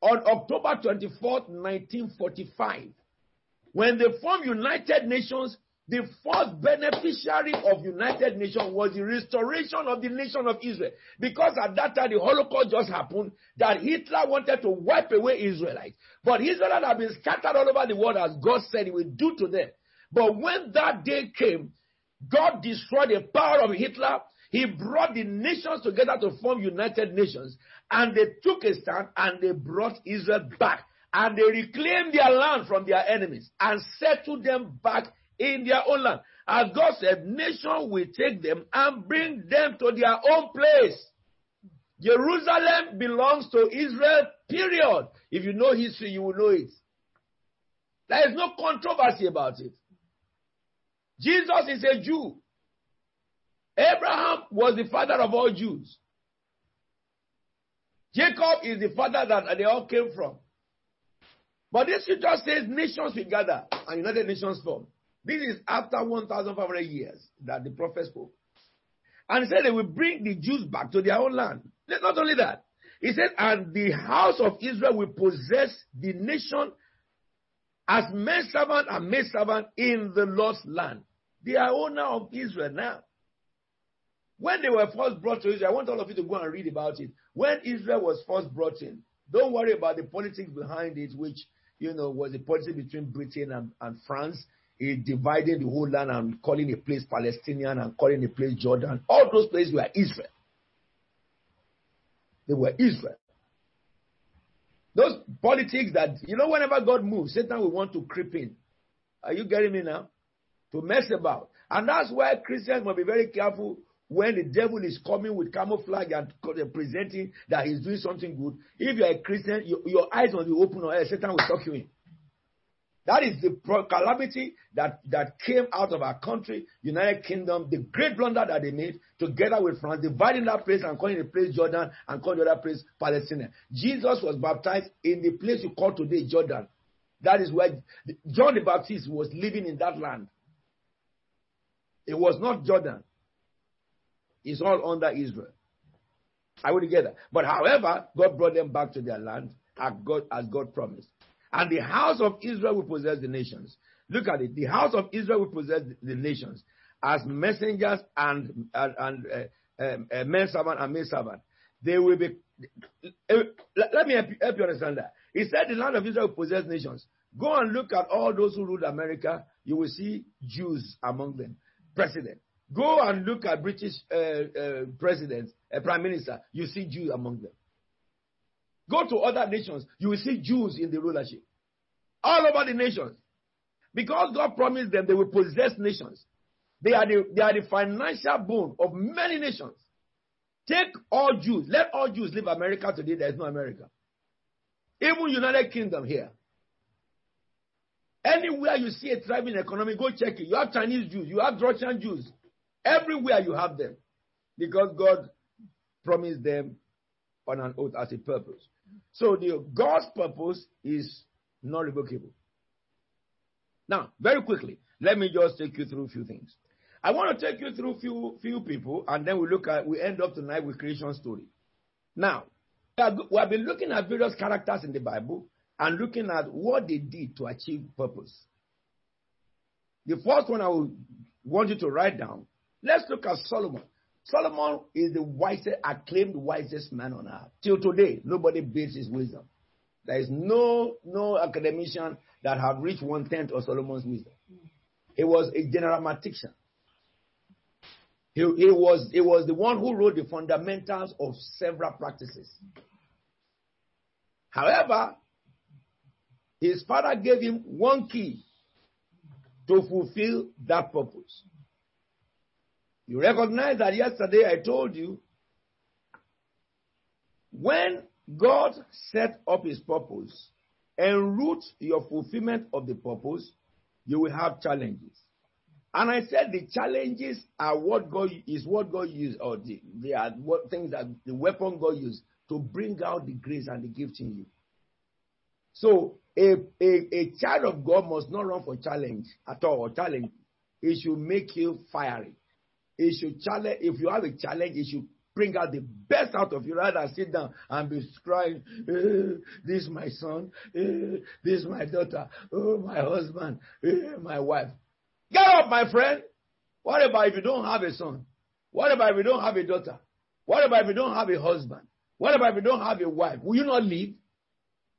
on October 24th, 1945. When they formed United Nations, the first beneficiary of United Nations was the restoration of the nation of Israel. Because at that time, the Holocaust just happened that Hitler wanted to wipe away Israelites. But Israelites have been scattered all over the world as God said he would do to them. But when that day came, God destroyed the power of Hitler. He brought the nations together to form United Nations. And they took a stand and they brought Israel back. And they reclaimed their land from their enemies and settled them back in their own land. As God said, nation will take them and bring them to their own place. Jerusalem belongs to Israel, period. If you know history, you will know it. There is no controversy about it. Jesus is a Jew. Abraham was the father of all Jews. Jacob is the father that they all came from. But this scripture says nations will gather and United Nations form. This is after 1,500 years that the prophet spoke. And he said they will bring the Jews back to their own land. Not only that, he said, and the house of Israel will possess the nation as men servant and maid servant in the lost land. They are owner of Israel now. When they were first brought to Israel, I want all of you to go and read about it. When Israel was first brought in, don't worry about the politics behind it, which you know was the policy between Britain and, and France dividing the whole land and calling a place Palestinian and calling a place Jordan. All those places were Israel. They were Israel. Those politics that, you know, whenever God moves, Satan will want to creep in. Are you getting me now? To mess about. And that's why Christians must be very careful when the devil is coming with camouflage and uh, presenting that he's doing something good. If you're a Christian, your, your eyes will be open or Satan will suck you in. That is the calamity that, that came out of our country, United Kingdom, the great blunder that they made together with France, dividing that place and calling the place Jordan and calling the other place Palestine. Jesus was baptized in the place you call today Jordan. That is where John the Baptist was living in that land. It was not Jordan. It's all under Israel. I would together. But however, God brought them back to their land as God, as God promised. And the house of Israel will possess the nations. Look at it. The house of Israel will possess the nations as messengers and and, and uh, um, uh, men servant and maid servant. They will be. Uh, let me help you, help you understand that. He said the land of Israel will possess nations. Go and look at all those who ruled America. You will see Jews among them. President. Go and look at British uh, uh, presidents, uh, prime minister. You see Jews among them. Go to other nations. You will see Jews in the rulership. All over the nations. Because God promised them they will possess nations. They are the, they are the financial bone of many nations. Take all Jews. Let all Jews leave America today. There is no America. Even United Kingdom here. Anywhere you see a thriving economy, go check it. You have Chinese Jews, you have Russian Jews. Everywhere you have them. Because God promised them on an oath as a purpose. So the God's purpose is not revocable. Now, very quickly, let me just take you through a few things. I want to take you through few few people, and then we look at we end up tonight with creation story. Now, we have been looking at various characters in the Bible and looking at what they did to achieve purpose. The first one I would want you to write down. Let's look at Solomon. Solomon is the wisest, acclaimed wisest man on earth. Till today, nobody beats his wisdom. There is no no academician that have reached one tenth of Solomon's wisdom. He was a general mathematician. He, he, was, he was the one who wrote the fundamentals of several practices. However, his father gave him one key to fulfill that purpose. You recognize that yesterday I told you when God set up his purpose and root your fulfillment of the purpose, you will have challenges. And I said the challenges are what God is what God used, or the, they are what things that the weapon God used to bring out the grace and the gift in you. So a, a, a child of God must not run for challenge at all or challenge. It should make you fiery. It should challenge if you have a challenge, it should bring out the best out of you rather sit down and be crying, eh, this is my son, eh, this is my daughter, oh my husband, eh, my wife. Get up, my friend. What about if you don't have a son? What about if you don't have a daughter? What about if you don't have a husband? What about if you don't have a wife? Will you not live?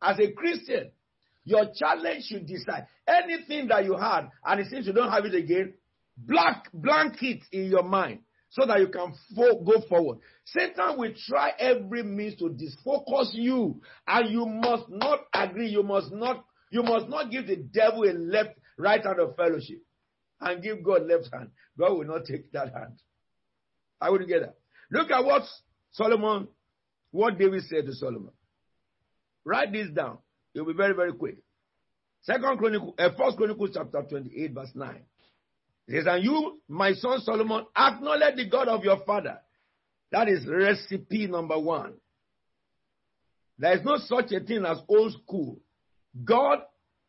As a Christian, your challenge should decide anything that you had and it seems you don't have it again, black blank it in your mind so that you can fo- go forward. Satan will try every means to disfocus you, and you must not agree. You must not. You must not give the devil a left right hand of fellowship and give God left hand. God will not take that hand. I will that. Look at what Solomon, what David said to Solomon. Write this down. It'll be very, very quick. Second Chronicle, uh, First Chronicles chapter 28, verse 9. Says, And you, my son Solomon, acknowledge the God of your father. That is recipe number one. There is no such a thing as old school. God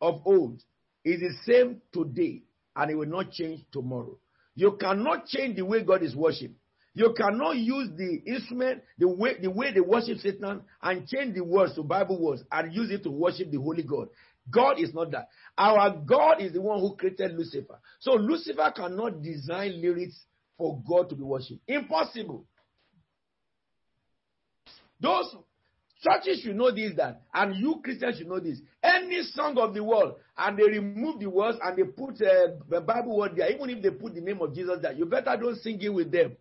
of old is the same today and it will not change tomorrow. You cannot change the way God is worshipped. You cannot use the instrument, the way, the way they worship Satan, and change the words to Bible words and use it to worship the Holy God. God is not that. Our God is the one who created Lucifer. So Lucifer cannot design lyrics for God to be worshipped. Impossible. Those Churches should know this, that, and you Christians should know this. Any song of the world, and they remove the words and they put uh, the Bible word there, even if they put the name of Jesus there, you better don't sing it with them.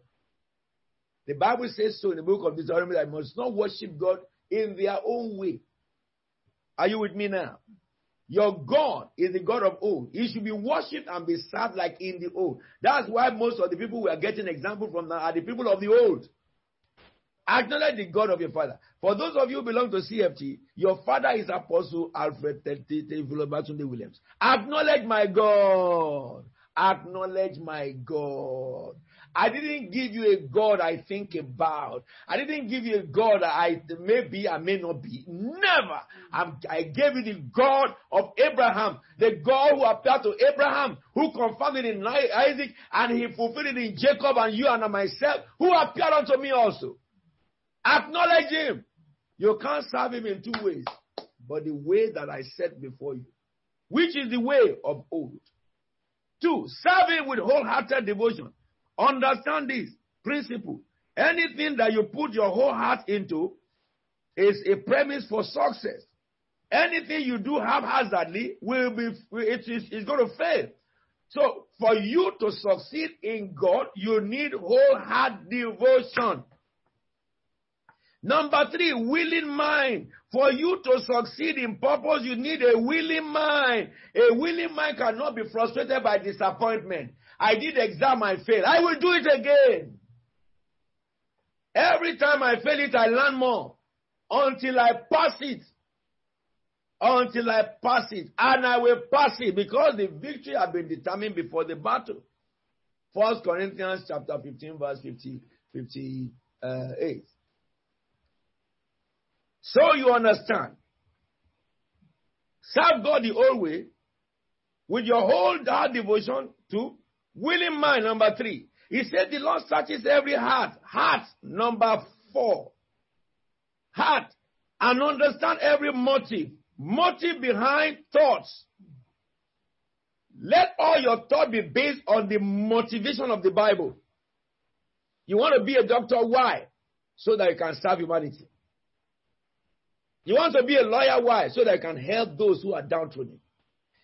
The Bible says so in the book of Deuteronomy that must not worship God in their own way. Are you with me now? Your God is the God of old. He should be worshipped and be served like in the old. That's why most of the people we are getting example from now are the people of the old. Acknowledge the God of your father. For those of you who belong to CFT, your father is Apostle Alfred Batunde Williams. Acknowledge my God. Acknowledge my God. I didn't give you a God I think about. I didn't give you a God I may be, I may not be. Never. I'm, I gave you the God of Abraham, the God who appeared to Abraham, who confirmed it in Isaac, and he fulfilled it in Jacob and you and myself, who appeared unto me also. Acknowledge him. You can't serve him in two ways, but the way that I set before you, which is the way of old. Two, serve him with wholehearted devotion. Understand this principle. Anything that you put your whole heart into is a premise for success. Anything you do haphazardly will be it is it's going to fail. So for you to succeed in God, you need wholehearted devotion. Number three, willing mind. For you to succeed in purpose, you need a willing mind. A willing mind cannot be frustrated by disappointment. I did exam, I failed. I will do it again. Every time I fail it, I learn more until I pass it. Until I pass it. And I will pass it because the victory has been determined before the battle. First Corinthians chapter 15, verse 50, 58. Uh, so you understand. Serve God the old way with your whole heart devotion to willing mind, number three. He said the Lord searches every heart. Heart, number four. Heart. And understand every motive. Motive behind thoughts. Let all your thought be based on the motivation of the Bible. You want to be a doctor, why? So that you can serve humanity. You want to be a lawyer, why? So that you can help those who are downtrodden.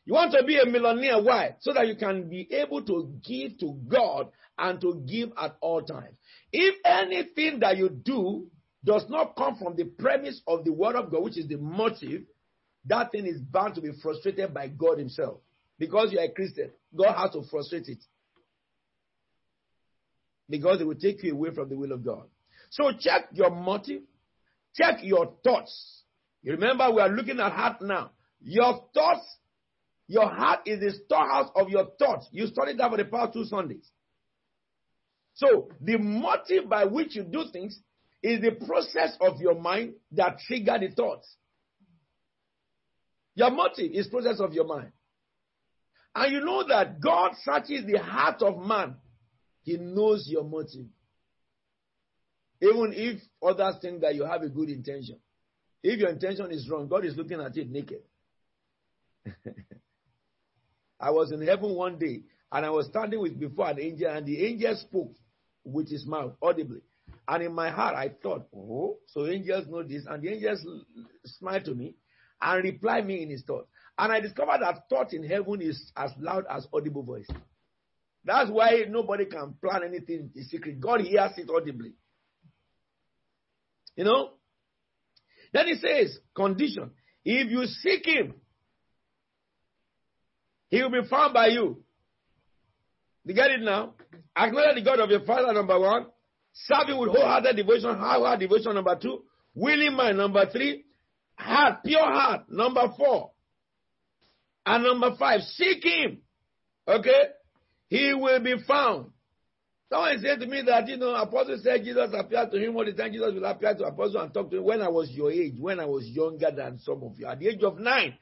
You want to be a millionaire, why? So that you can be able to give to God and to give at all times. If anything that you do does not come from the premise of the word of God, which is the motive, that thing is bound to be frustrated by God Himself. Because you are a Christian, God has to frustrate it. Because it will take you away from the will of God. So check your motive, check your thoughts. You remember, we are looking at heart now. Your thoughts, your heart is the storehouse of your thoughts. You studied that for the past two Sundays. So, the motive by which you do things is the process of your mind that trigger the thoughts. Your motive is process of your mind. And you know that God searches the heart of man. He knows your motive. Even if others think that you have a good intention. If your intention is wrong, God is looking at it naked. [laughs] I was in heaven one day and I was standing with before an angel, and the angel spoke with his mouth audibly. And in my heart, I thought, oh, so angels know this. And the angels smiled to me and replied me in his thought. And I discovered that thought in heaven is as loud as audible voice. That's why nobody can plan anything in secret. God hears it audibly. You know? Then he says, condition. If you seek him, he will be found by you. You get it now? Acknowledge the God of your father, number one. Serve him with wholehearted devotion, high devotion, number two. Willing mind, number three. Heart, pure heart, number four. And number five, seek him. Okay? He will be found. Someone said to me that, you know, Apostle said Jesus appeared to him all the time. Jesus will appear to Apostle and talk to him when I was your age, when I was younger than some of you, at the age of nine.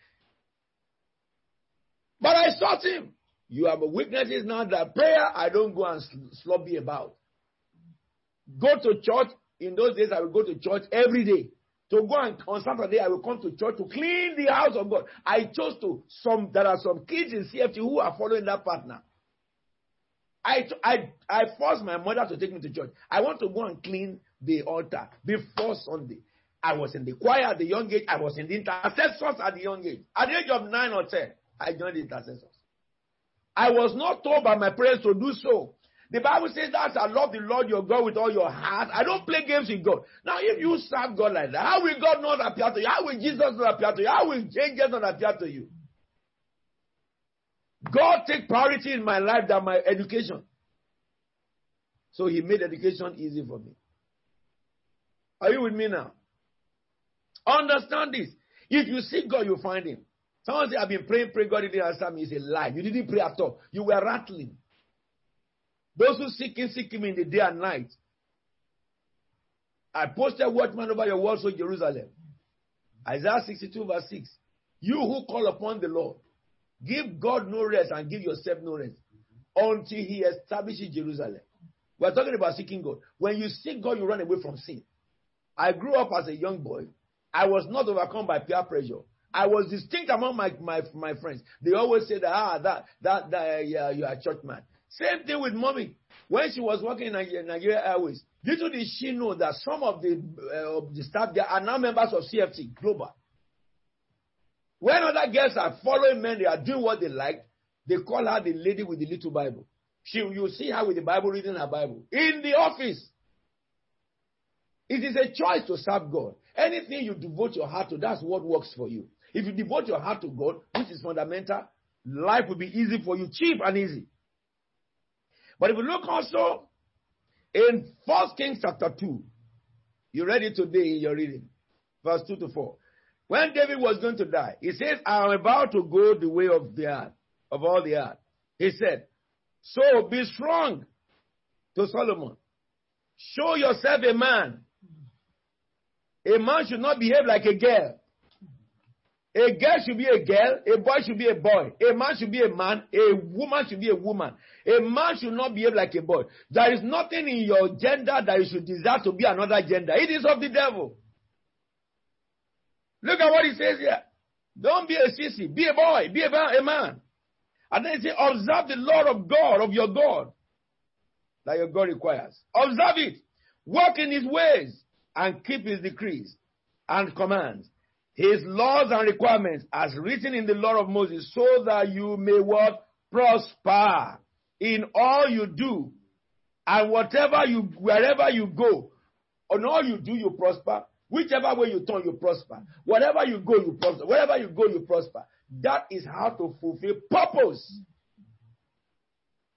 But I sought him. You have witnesses now that prayer I don't go and slobby about. Go to church. In those days, I will go to church every day. To go and on Saturday, I will come to church to clean the house of God. I chose to some. There are some kids in CFT who are following that partner. I, I, I forced my mother to take me to church. I want to go and clean the altar before Sunday. I was in the choir at the young age. I was in the intercessors at the young age. At the age of nine or ten, I joined the intercessors. I was not told by my parents to do so. The Bible says that I love the Lord your God with all your heart. I don't play games with God. Now, if you serve God like that, how will God not appear to you? How will Jesus not appear to you? How will angels not appear to you? God take priority in my life than my education. So he made education easy for me. Are you with me now? Understand this. If you seek God, you find him. Someone say, I've been praying, pray, God didn't answer me. It's a lie. You didn't pray at all. You were rattling. Those who seek him, seek him in the day and night. I posted a watchman over your walls, O Jerusalem. Isaiah 62, verse 6. You who call upon the Lord, give God no rest and give yourself no rest until he establishes Jerusalem. We're talking about seeking God. When you seek God, you run away from sin. I grew up as a young boy. I was not overcome by peer pressure. I was distinct among my, my, my friends. They always said, ah, that, that, that uh, yeah, you're a church man. Same thing with mommy. When she was working in Nigeria Airways, little did she know that some of the, uh, of the staff there are now members of CFT Global. When other girls are following men, they are doing what they like, they call her the lady with the little Bible. She, you see her with the Bible reading her Bible in the office. It is a choice to serve God. Anything you devote your heart to, that's what works for you. If you devote your heart to God, which is fundamental, life will be easy for you, cheap and easy. But if you look also in First Kings chapter 2, you read it today in your reading, verse 2 to 4. When David was going to die, he says, I am about to go the way of the earth, of all the earth. He said, So be strong to Solomon. Show yourself a man. A man should not behave like a girl. A girl should be a girl, a boy should be a boy, a man should be a man, a woman should be a woman. A man should not behave like a boy. There is nothing in your gender that you should desire to be another gender. It is of the devil. Look at what he says here. Don't be a sissy. Be a boy. Be a, man. And then he says, observe the law of God, of your God, that your God requires. Observe it. Walk in his ways and keep his decrees and commands his laws and requirements as written in the law of Moses, so that you may what? Prosper in all you do. And whatever you, wherever you go, on all you do, you prosper. Whichever way you turn, you prosper. Whatever you go, you prosper. Wherever you go, you prosper. That is how to fulfill purpose.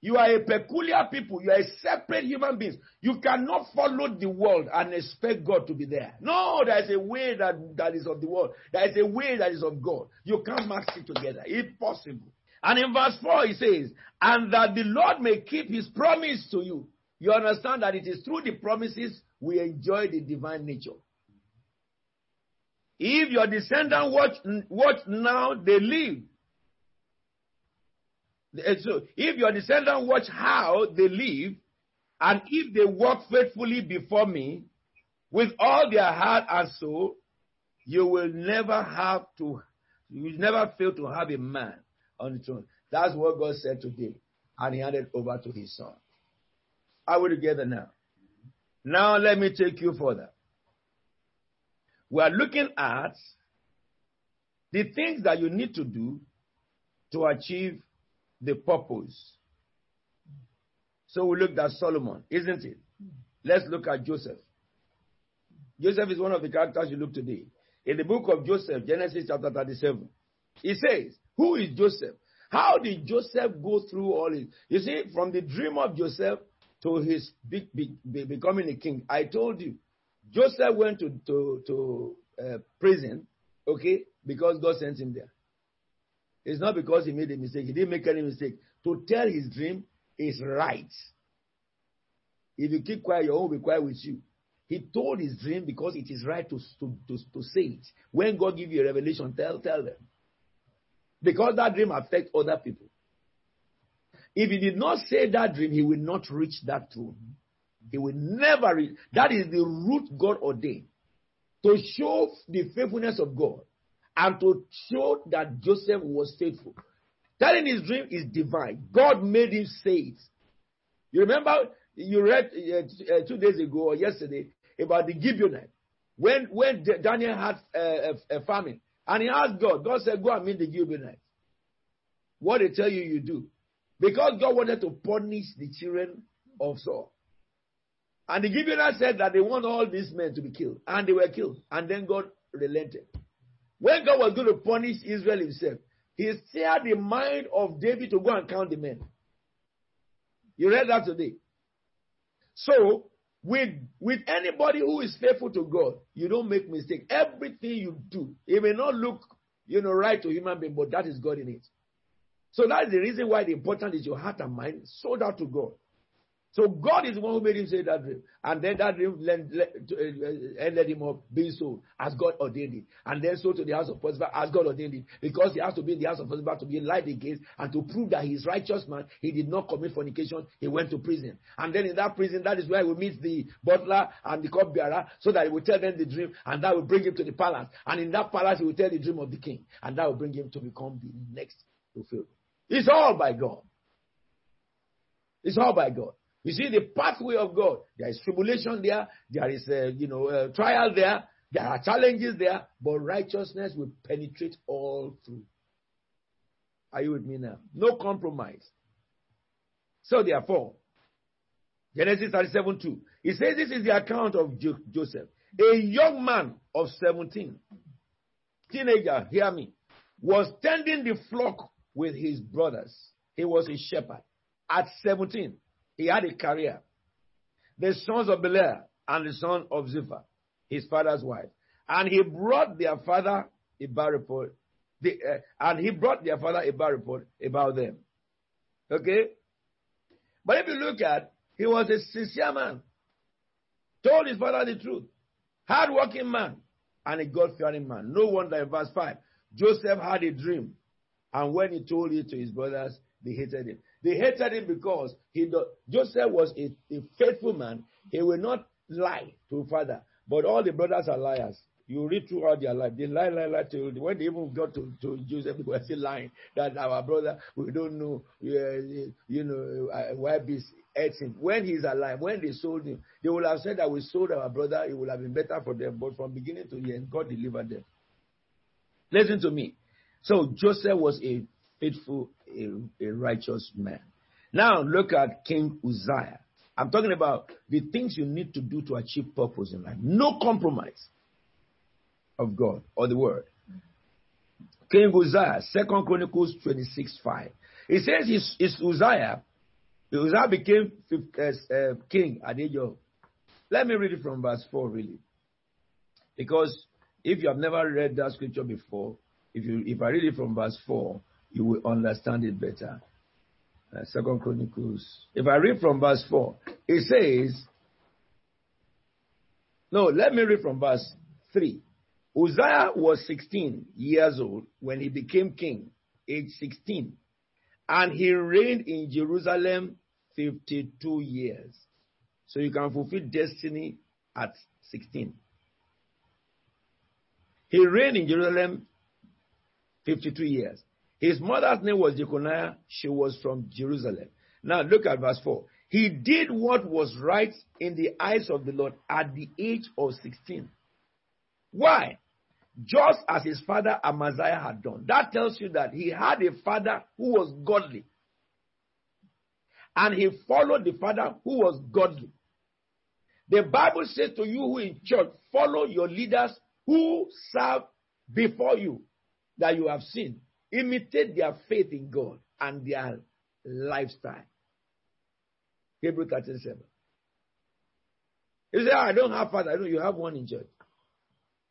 You are a peculiar people. You are a separate human beings. You cannot follow the world and expect God to be there. No, there is a way that, that is of the world. There is a way that is of God. You can't mix it together. Impossible. And in verse 4, he says, And that the Lord may keep his promise to you. You understand that it is through the promises we enjoy the divine nature. If your descendants watch, watch now, they live. So if your descendants watch how they live, and if they walk faithfully before me with all their heart and soul, you will never have to, you will never fail to have a man on the throne. That's what God said to today. And he handed over to his son. Are we together now? Now let me take you further. We are looking at the things that you need to do to achieve the purpose. So we looked at Solomon, isn't it? Let's look at Joseph. Joseph is one of the characters you look today. In the book of Joseph, Genesis chapter 37, he says, Who is Joseph? How did Joseph go through all this? You see, from the dream of Joseph to his becoming a king, I told you, Joseph went to, to, to uh, prison, okay, because God sent him there. It's not because he made a mistake. He didn't make any mistake. To tell his dream is right. If you keep quiet, your own will be quiet with you. He told his dream because it is right to, to, to, to say it. When God give you a revelation, tell, tell them. Because that dream affects other people. If he did not say that dream, he will not reach that throne. He will never reach. That is the route God ordained. To show the faithfulness of God and to show that Joseph was faithful. Telling his dream is divine. God made him say it. You remember you read uh, uh, two days ago or yesterday about the Gibeonite when when Daniel had uh, a, a, famine and he asked God. God said, "Go and meet the Gibeonite." What they tell you, you do, because God wanted to punish the children of Saul. And the Gibeonites said that they want all these men to be killed, and they were killed. And then God relented. When God was going to punish Israel himself, he steered the mind of David to go and count the men. You read that today. So, with, with anybody who is faithful to God, you don't make mistake. Everything you do, it may not look, you know, right to human being, but that is God in it. So that's the reason why the important is your heart and mind sold out to God. So God is the one who made him say that dream. And then that dream led, uh, ended him up being sold as God ordained it. And then sold to the house of Potiphar as God ordained it. Because he has to be in the house of Potiphar to be in light against and to prove that he is righteous man. He did not commit fornication. He went to prison. And then in that prison, that is where he will meet the butler and the cupbearer so that he will tell them the dream and that will bring him to the palace. And in that palace, he will tell the dream of the king. And that will bring him to become the next fulfilled. It's all by God. It's all by God. You see the pathway of God. There is tribulation there. There is a you know a trial there. There are challenges there, but righteousness will penetrate all through. Are you with me now? No compromise. So therefore, Genesis 37 2. He says this is the account of Joseph. A young man of 17, teenager, hear me, was tending the flock with his brothers. He was a shepherd. At 17, he had a career. The sons of Belial and the son of Zilpah, his father's wife. And he brought their father a bad report. The, uh, and he brought their father a bad report about them. Okay? But if you look at, he was a sincere man. Told his father the truth. Hard-working man and a God-fearing man. No wonder in verse 5, Joseph had a dream. And when he told it to his brothers, they hated him. They hated him because he do, Joseph was a, a faithful man. He will not lie to father. But all the brothers are liars. You read throughout their life. They lie, lie, lie to when they even got to, to Joseph, they were still lying that our brother, we don't know, uh, you know, uh, why ate him. When he's alive, when they sold him, they would have said that we sold our brother, it would have been better for them. But from beginning to end, God delivered them. Listen to me. So Joseph was a faithful, a, a righteous man. Now look at King Uzziah. I'm talking about the things you need to do to achieve purpose in life. No compromise of God or the word. King Uzziah, Second Chronicles 26 5. It says it's, Uzziah. Uzziah became uh, uh, king at the age of. Let me read it from verse 4, really. Because if you have never read that scripture before, if you if I read it from verse 4, you will understand it better. Uh, Second Chronicles. If I read from verse 4, it says, no, let me read from verse 3. Uzziah was 16 years old when he became king, age 16, and he reigned in Jerusalem 52 years. So you can fulfill destiny at 16. He reigned in Jerusalem 52 years. His mother's name was Jeconiah. She was from Jerusalem. Now look at verse 4. He did what was right in the eyes of the Lord at the age of 16. Why? Just as his father Amaziah had done. That tells you that he had a father who was godly. And he followed the father who was godly. The Bible says to you who in church, follow your leaders who serve before you that you have seen imitate their faith in God and their lifestyle. Hebrew 13 7. You say, ah, I don't have father. Know you have one in church.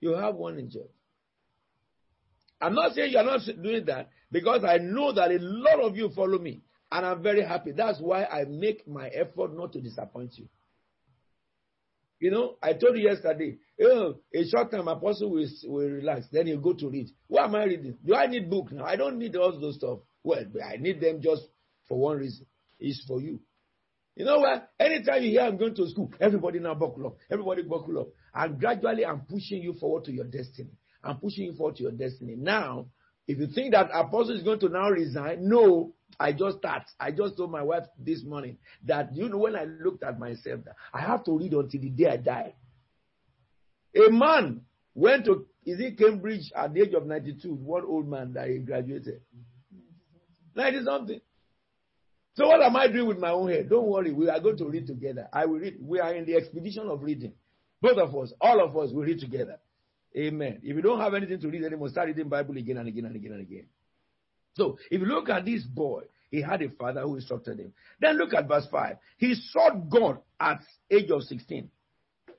You have one in church. I'm not saying you're not doing that because I know that a lot of you follow me and I'm very happy. That's why I make my effort not to disappoint you. You know, I told you yesterday, oh, a short time apostle will, will relax, then you go to read. What am I reading? Do I need book now? I don't need all those stuff. Well, I need them just for one reason. It's for you. You know what? Anytime you hear I'm going to school, everybody now buckle up. Everybody buckle up. And gradually I'm pushing you forward to your destiny. I'm pushing you forward to your destiny. Now, if you think that apostle is going to now resign, no, I just start. I just told my wife this morning that you know when I looked at myself, I have to read until the day I die. A man went to is it Cambridge at the age of 92? What old man that he graduated? 90 something. So what am I doing with my own head? Don't worry, we are going to read together. I will read. We are in the expedition of reading. Both of us, all of us will read together. Amen. If you don't have anything to read anymore, start reading Bible again and again and again and again. So if you look at this boy, he had a father who instructed him. Then look at verse 5. He sought God at age of 16.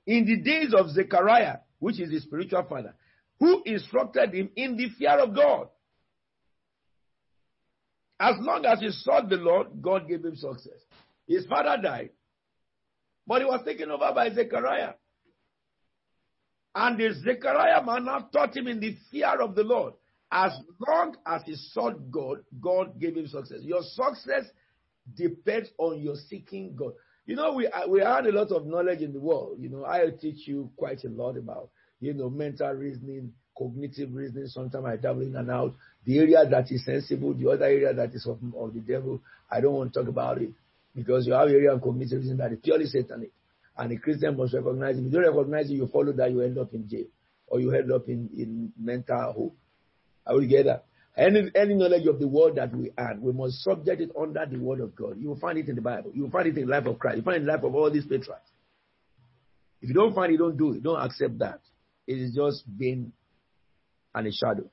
In the days of Zechariah, which is his spiritual father, who instructed him in the fear of God. As long as he sought the Lord, God gave him success. His father died, But he was taken over by Zechariah. And the Zechariah man now taught him in the fear of the Lord. As long as he sought God, God gave him success. Your success depends on your seeking God. You know, we uh, we had a lot of knowledge in the world. You know, I teach you quite a lot about, you know, mental reasoning, cognitive reasoning. Sometimes I dabble in and out. The area that is sensible, the other area that is of, of the devil, I don't want to talk about it because you have area of cognitive reasoning that is purely satanic. And a Christian must recognize it. If you don't recognize it, you follow that, you end up in jail or you end up in, in mental home. Are we together? Any, any knowledge of the world that we add, we must subject it under the word of God. You will find it in the Bible. You will find it in the life of Christ. You find it in the life of all these patriarchs. If you don't find it, don't do it. Don't accept that. It is just being and a shadow.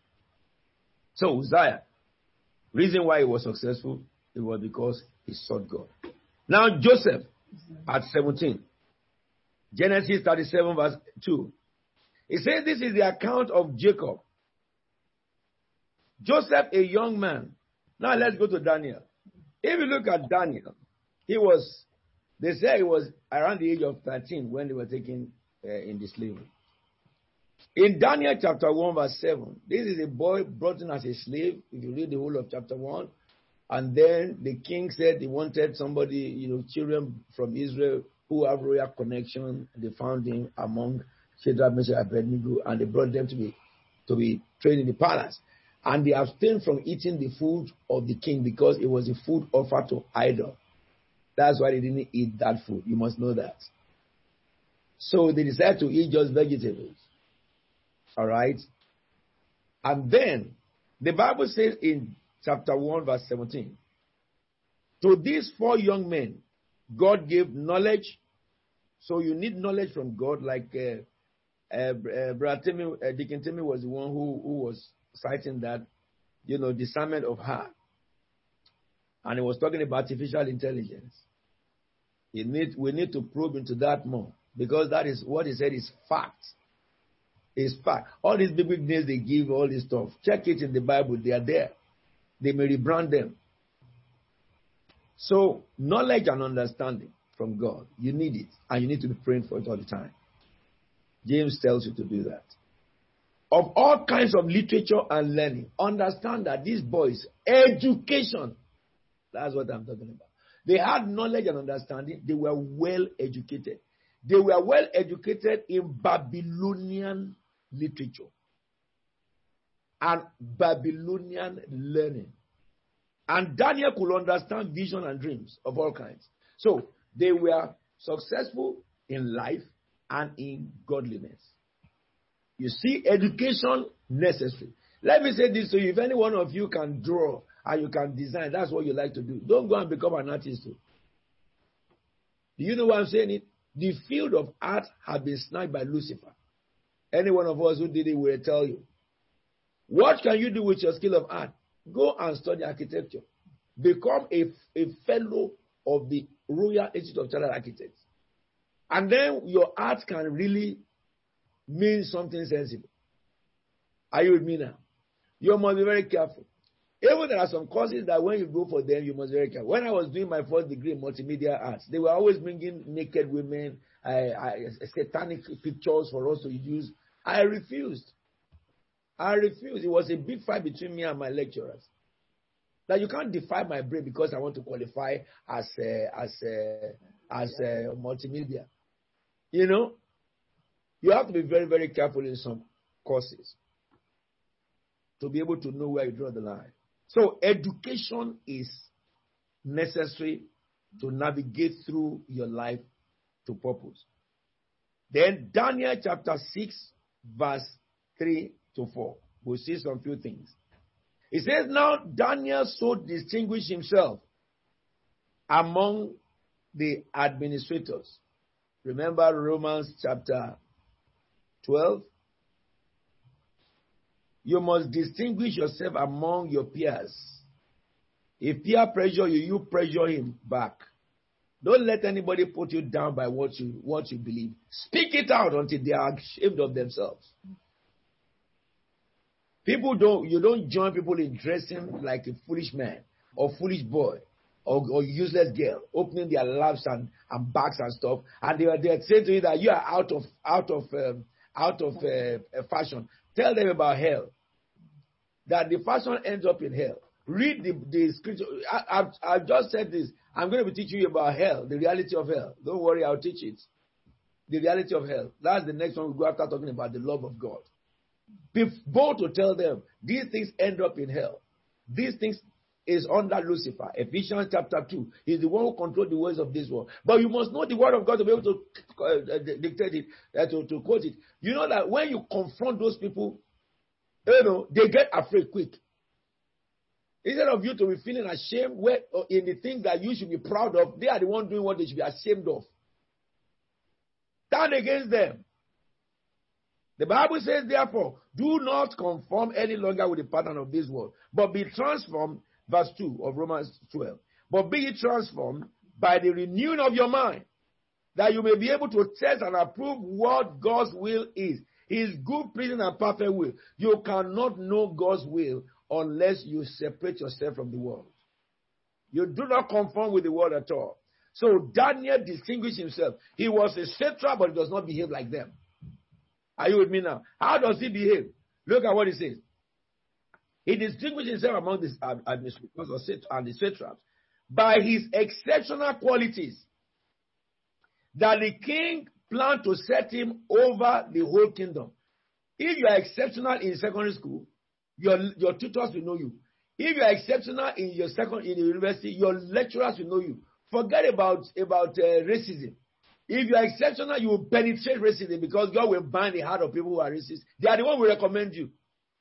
So Uzziah, reason why he was successful, it was because he sought God. Now Joseph at 17. Genesis 37 verse 2. He says this is the account of Jacob. Joseph, a young man. Now let's go to Daniel. If you look at Daniel, he was, they say he was around the age of 13 when they were taken uh, in the slavery. In Daniel chapter 1, verse 7, this is a boy brought in as a slave. If you read the whole of chapter 1, and then the king said he wanted somebody, you know, children from Israel who have royal connection. They found him among Shadrach, Meshach, Abednego, and they brought them to be to be trained in the palace. And they abstained from eating the food of the king because it was a food offered to idol. That's why they didn't eat that food. You must know that. So they decided to eat just vegetables. All right. And then the Bible says in chapter 1, verse 17, to these four young men, God gave knowledge. So you need knowledge from God, like uh, uh, uh, Brother Timmy, uh, Deacon Timmy was the one who, who was citing that, you know, discernment of heart. And he was talking about artificial intelligence. Need, we need to probe into that more because that is what he said is fact. Is fact. All these big, big names they give, all this stuff. Check it in the Bible. They are there. They may rebrand them. So, knowledge and understanding from God, you need it, and you need to be praying for it all the time. James tells you to do that. Of all kinds of literature and learning, understand that these boys, education, that's what I'm talking about. They had knowledge and understanding, they were well educated. They were well educated in Babylonian literature and Babylonian learning. And Daniel could understand vision and dreams of all kinds. So they were successful in life and in godliness. You see, education necessary. Let me say this to you. If any one of you can draw and you can design, that's what you like to do. Don't go and become an artist. Too. Do you know why I'm saying it? The field of art has been sniped by Lucifer. Any one of us who did it will tell you. What can you do with your skill of art? Go and study architecture. Become a, a fellow of the Royal Institute of Chartered Architects. And then your art can really mean something sensible. Are you with me now? You must be very careful. Even there are some courses that when you go for them, you must be very careful. When I was doing my first degree in multimedia arts, they were always bringing naked women, I, I, satanic pictures for us to use. I refused. I refused. It was a big fight between me and my lecturers. That you can't defy my brain because I want to qualify as a, as a, as a multimedia. You know, you have to be very, very careful in some courses to be able to know where you draw the line. So education is necessary to navigate through your life to purpose. Then Daniel chapter 6 verse 3 to 4. We'll see some few things. It says, Now Daniel so distinguished himself among the administrators. Remember Romans chapter 12? You must distinguish yourself among your peers. If peer pressure you, you pressure him back. Don't let anybody put you down by what you what you believe. Speak it out until they are ashamed of themselves. People don't, you don't join people in dressing like a foolish man or foolish boy. or, or useless girl opening their laps and, and backs and stuff, and they are they are saying to you that you are out of out of um, out of uh, fashion. Tell them about hell. That the fashion ends up in hell. Read the, the scripture. I, I've, I've just said this. I'm going to be teaching you about hell, the reality of hell. Don't worry, I'll teach it. The reality of hell. That's the next one we'll go after talking about the love of God. Be bold to tell them these things end up in hell. These things is under Lucifer. Ephesians chapter 2. He's the one who controls the ways of this world. But you must know the word of God to be able to uh, dictate it, uh, to, to quote it. You know that when you confront those people, you know, they get afraid quick. Instead of you to be feeling ashamed where, uh, in the things that you should be proud of, they are the one doing what they should be ashamed of. Stand against them. The Bible says, therefore, do not conform any longer with the pattern of this world, but be transformed, verse 2 of Romans 12. But be transformed by the renewing of your mind, that you may be able to test and approve what God's will is. His good, pleasing, and perfect will. You cannot know God's will unless you separate yourself from the world. You do not conform with the world at all. So Daniel distinguished himself. He was a satrap, but he does not behave like them. Are you with me now? How does he behave? Look at what he says. He distinguished himself among the administrators and the satraps by his exceptional qualities that the king planned to set him over the whole kingdom. If you are exceptional in secondary school, your, your tutors will know you. If you are exceptional in your second in university, your lecturers will know you. Forget about about uh, racism. If you are exceptional, you will penetrate racism because God will bind the heart of people who are racist. They are the one who recommend you.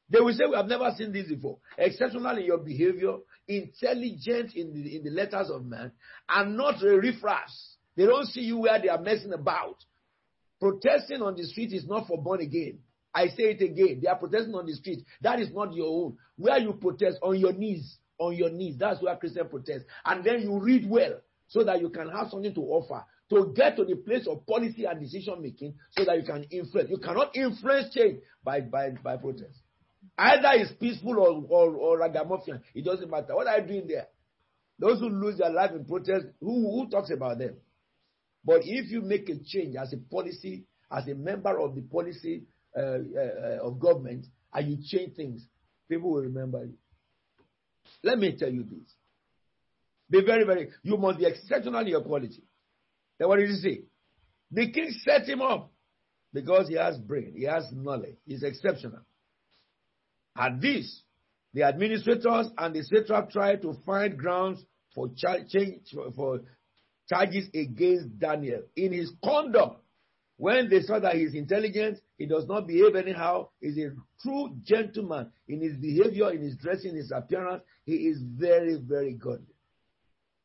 They will say, We have never seen this before. Exceptional in your behavior, intelligent in the, in the letters of man, and not a riffraffs. They don't see you where they are messing about. Protesting on the street is not for born again. I say it again. They are protesting on the street. That is not your own. Where you protest on your knees, on your knees. That's where Christian protest. And then you read well so that you can have something to offer to get to the place of policy and decision making so that you can influence. You cannot influence change by, by, by protest. Either it's peaceful or, or, or ragamuffin. It doesn't matter. What are you doing there? Those who lose their life in protest, who, who talks about them? But if you make a change as a policy, as a member of the policy uh, uh, of government, and you change things, people will remember you. Let me tell you this. Be very, very, you must be exceptional in your quality. Then what did he say? The king set him up because he has brain, he has knowledge, he's exceptional. At this, the administrators and the satrap tried to find grounds for, char- change, for charges against Daniel in his conduct. When they saw that he's intelligent, he does not behave anyhow, he's a true gentleman in his behavior, in his dressing, his appearance, he is very, very good.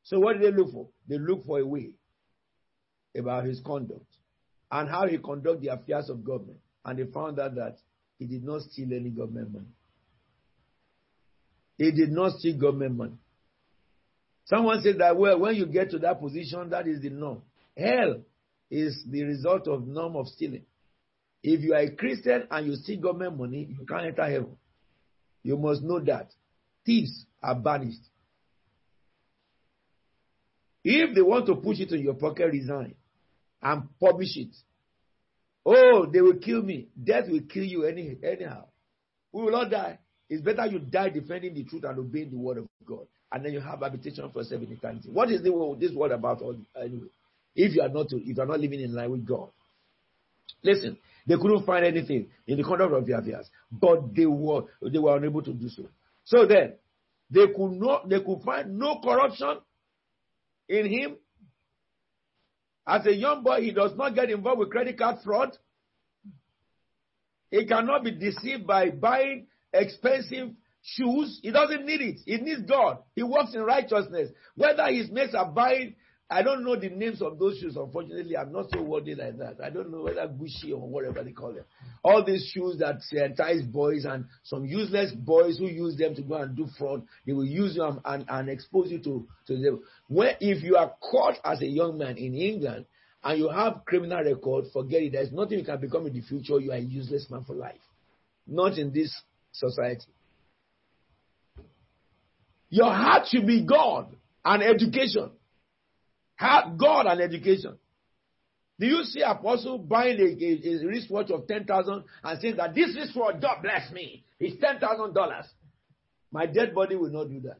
So what did they look for? They look for a way about his conduct and how he conduct the affairs of government. And they found out that he did not steal any government money. He did not steal government money. Someone said that well, when you get to that position, that is the norm. Hell is the result of norm of stealing. If you are a Christian and you steal government money, you can't enter heaven. You must know that. Thieves are banished. If they want to push it in your pocket, resign and publish it. Oh, they will kill me. Death will kill you any, anyhow. We will not die. It's better you die defending the truth and obeying the word of God. And then you have habitation for in eternity. What is the, this word about anyway? If you are not if you are not living in line with God. Listen, they couldn't find anything in the conduct of their affairs, but they were they were unable to do so. So then they could not they could find no corruption in him as a young boy, he does not get involved with credit card fraud. He cannot be deceived by buying expensive shoes. He doesn't need it. He needs God. He walks in righteousness. Whether his mates are buying, I don't know the names of those shoes. Unfortunately, I'm not so worthy like that. I don't know whether Gucci or whatever they call them. All these shoes that uh, entice boys and some useless boys who use them to go and do fraud, they will use them and, and expose you to, to them. Where if you are caught as a young man in England and you have criminal record, forget it. There's nothing you can become in the future. You are a useless man for life. Not in this society. Your heart should be God. and education. God and education. Do you see apostle buying a, a, a wristwatch of 10,000 and saying that this wristwatch, God bless me, is $10,000? My dead body will not do that.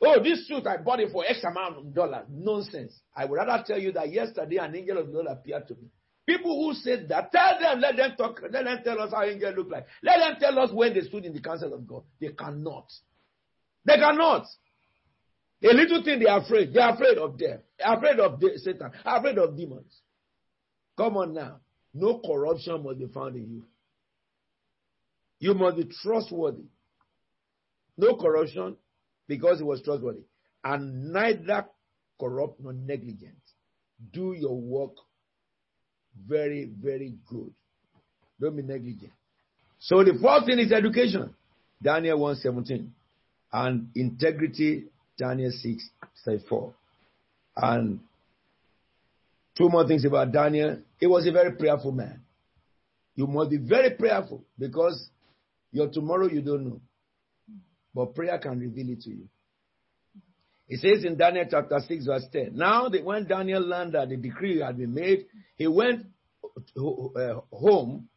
Oh, this suit, I bought it for X amount of dollars. Nonsense. I would rather tell you that yesterday an angel of the Lord appeared to me. People who said that, tell them, let them talk, let them tell us how angels look like. Let them tell us when they stood in the council of God. They cannot. They cannot. A little thing they are afraid. They are afraid of death. They are afraid of de- Satan. Afraid of demons. Come on now. No corruption must be found in you. You must be trustworthy. No corruption because he was trustworthy. And neither corrupt nor negligent. Do your work very, very good. Don't be negligent. So the fourth thing is education. Daniel 1:17. And integrity, Daniel 6, 34. And two more things about Daniel. He was a very prayerful man. You must be very prayerful because your tomorrow you don't know. But prayer can reveal it to you. It says in Daniel chapter 6, verse 10. Now, when Daniel learned that the decree had been made, he went uh, home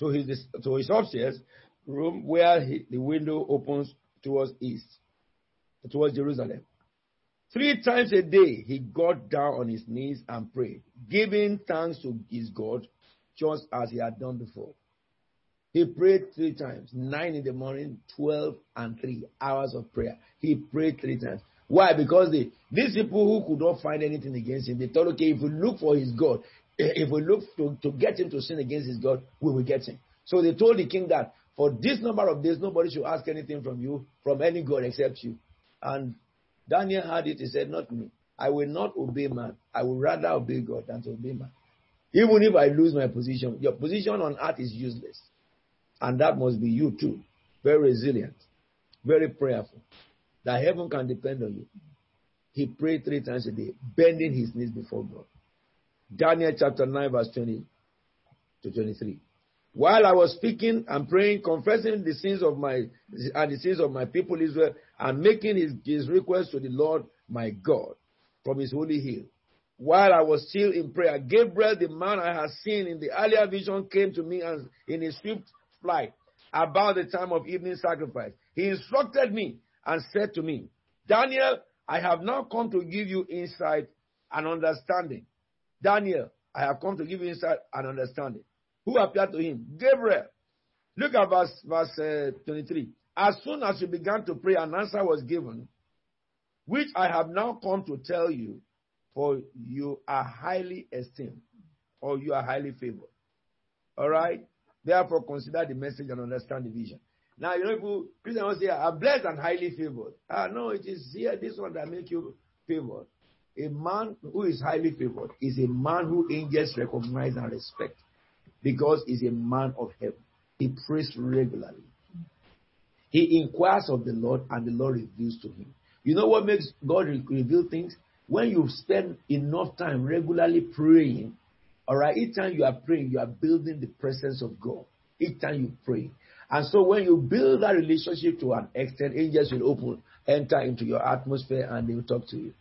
to his, to his upstairs room where he, the window opens towards east, towards Jerusalem. Three times a day he got down on his knees and prayed, giving thanks to his God, just as he had done before. He prayed three times, nine in the morning, 12 and three hours of prayer. He prayed three times. Why? Because they, these people who could not find anything against him, they thought, okay, if we look for his God, [clears throat] if we look to, to get him to sin against his God, we will get him. So they told the king that for this number of days, nobody should ask anything from you, from any God except you. And Daniel had it. He said, Not me. I will not obey man. I will rather obey God than to obey man. Even if I lose my position, your position on earth is useless. And that must be you too. Very resilient, very prayerful. That heaven can depend on you. He prayed three times a day, bending his knees before God. Daniel chapter 9, verse 20 to 23. While I was speaking and praying, confessing the sins of my and the sins of my people Israel, and making his, his request to the Lord my God from his holy hill. While I was still in prayer, Gabriel, the man I had seen in the earlier vision, came to me and in his swift flight about the time of evening sacrifice. He instructed me and said to me, Daniel, I have now come to give you insight and understanding. Daniel, I have come to give you insight and understanding. Who appeared to him? Gabriel. Look at verse, verse uh, 23. As soon as you began to pray, an answer was given, which I have now come to tell you, for you are highly esteemed, or you are highly favored. All right? Therefore, consider the message and understand the vision. Now, you know, people, Christians say, I'm blessed and highly favored. Ah, no, it is here, this one that make you favored. A man who is highly favored is a man who angels recognize and respect because he's a man of heaven. He prays regularly. He inquires of the Lord and the Lord reveals to him. You know what makes God reveal things? When you spend enough time regularly praying, all right, each time you are praying, you are building the presence of God. Each time you pray. And so when you build that relationship to an extent, angels will open, enter into your atmosphere and they will talk to you.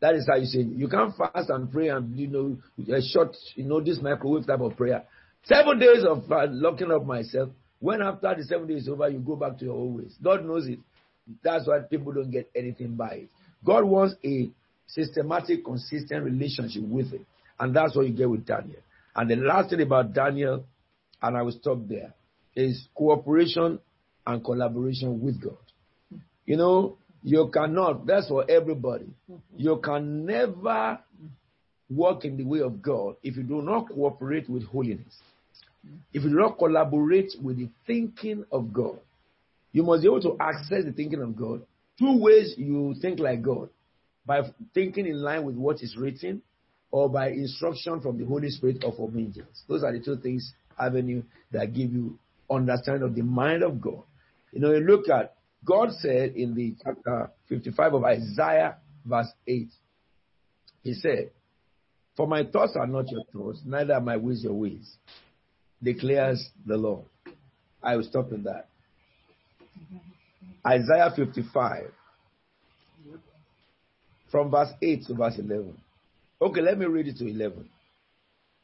That is how you say. You can't fast and pray and you know a short, you know, this microwave type of prayer. Seven days of uh, locking up myself. When after the seven days over, you go back to your old ways. God knows it. That's why people don't get anything by it. God wants a systematic, consistent relationship with it. And that's what you get with Daniel. And the last thing about Daniel, and I will stop there, is cooperation and collaboration with God. You know, you cannot, that's for everybody. You can never walk in the way of God if you do not cooperate with holiness. If you do not collaborate with the thinking of God. You must be able to access the thinking of God. Two ways you think like God by thinking in line with what is written or by instruction from the Holy Spirit or from angels. Those are the two things, avenue, that give you understanding of the mind of God. You know, you look at God said in the chapter 55 of Isaiah, verse 8, He said, For my thoughts are not your thoughts, neither are my ways your ways, declares the Lord. I will stop with that. Isaiah 55, from verse 8 to verse 11. Okay, let me read it to 11.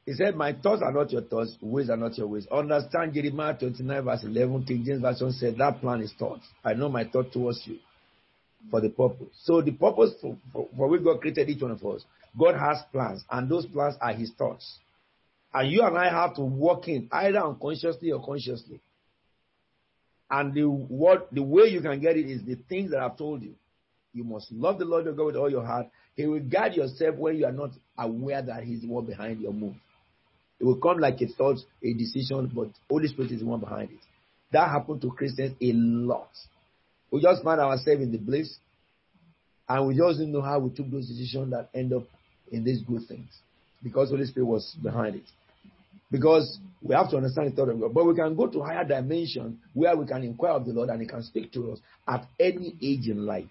He said, My thoughts are not your thoughts, ways are not your ways. Understand Jeremiah 29, verse 11. King James Version said, That plan is thought. I know my thought towards you for the purpose. So, the purpose for, for, for which God created each one of us, God has plans, and those plans are His thoughts. And you and I have to walk in either unconsciously or consciously. And the what the way you can get it is the things that I've told you. You must love the Lord your God with all your heart. He will guide yourself when you are not aware that He's the one behind your move. It will come like a thought, a decision, but Holy Spirit is the one behind it. That happened to Christians a lot. We just find ourselves in the bliss, and we just didn't know how we took those decisions that end up in these good things because Holy Spirit was behind it. Because we have to understand the thought of God. But we can go to higher dimension where we can inquire of the Lord and He can speak to us at any age in life.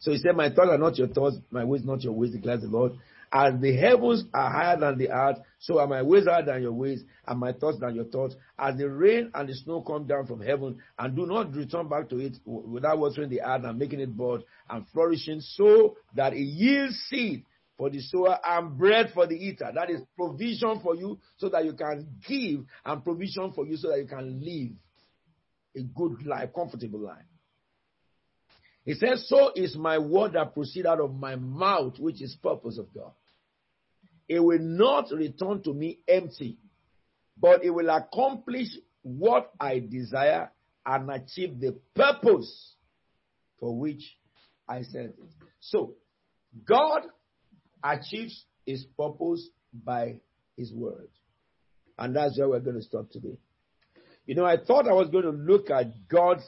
So He said, My thoughts are not your thoughts, my ways not your ways, declares the Lord. As the heavens are higher than the earth, so are my ways higher than your ways, and my thoughts than your thoughts. As the rain and the snow come down from heaven, and do not return back to it without watering the earth and making it bud and flourishing, so that it yields seed for the sower and bread for the eater. That is provision for you so that you can give and provision for you so that you can live a good life, comfortable life. He says, So is my word that proceed out of my mouth, which is purpose of God. It will not return to me empty, but it will accomplish what I desire and achieve the purpose for which I sent it. So, God achieves his purpose by his word. And that's where we're going to stop today. You know, I thought I was going to look at God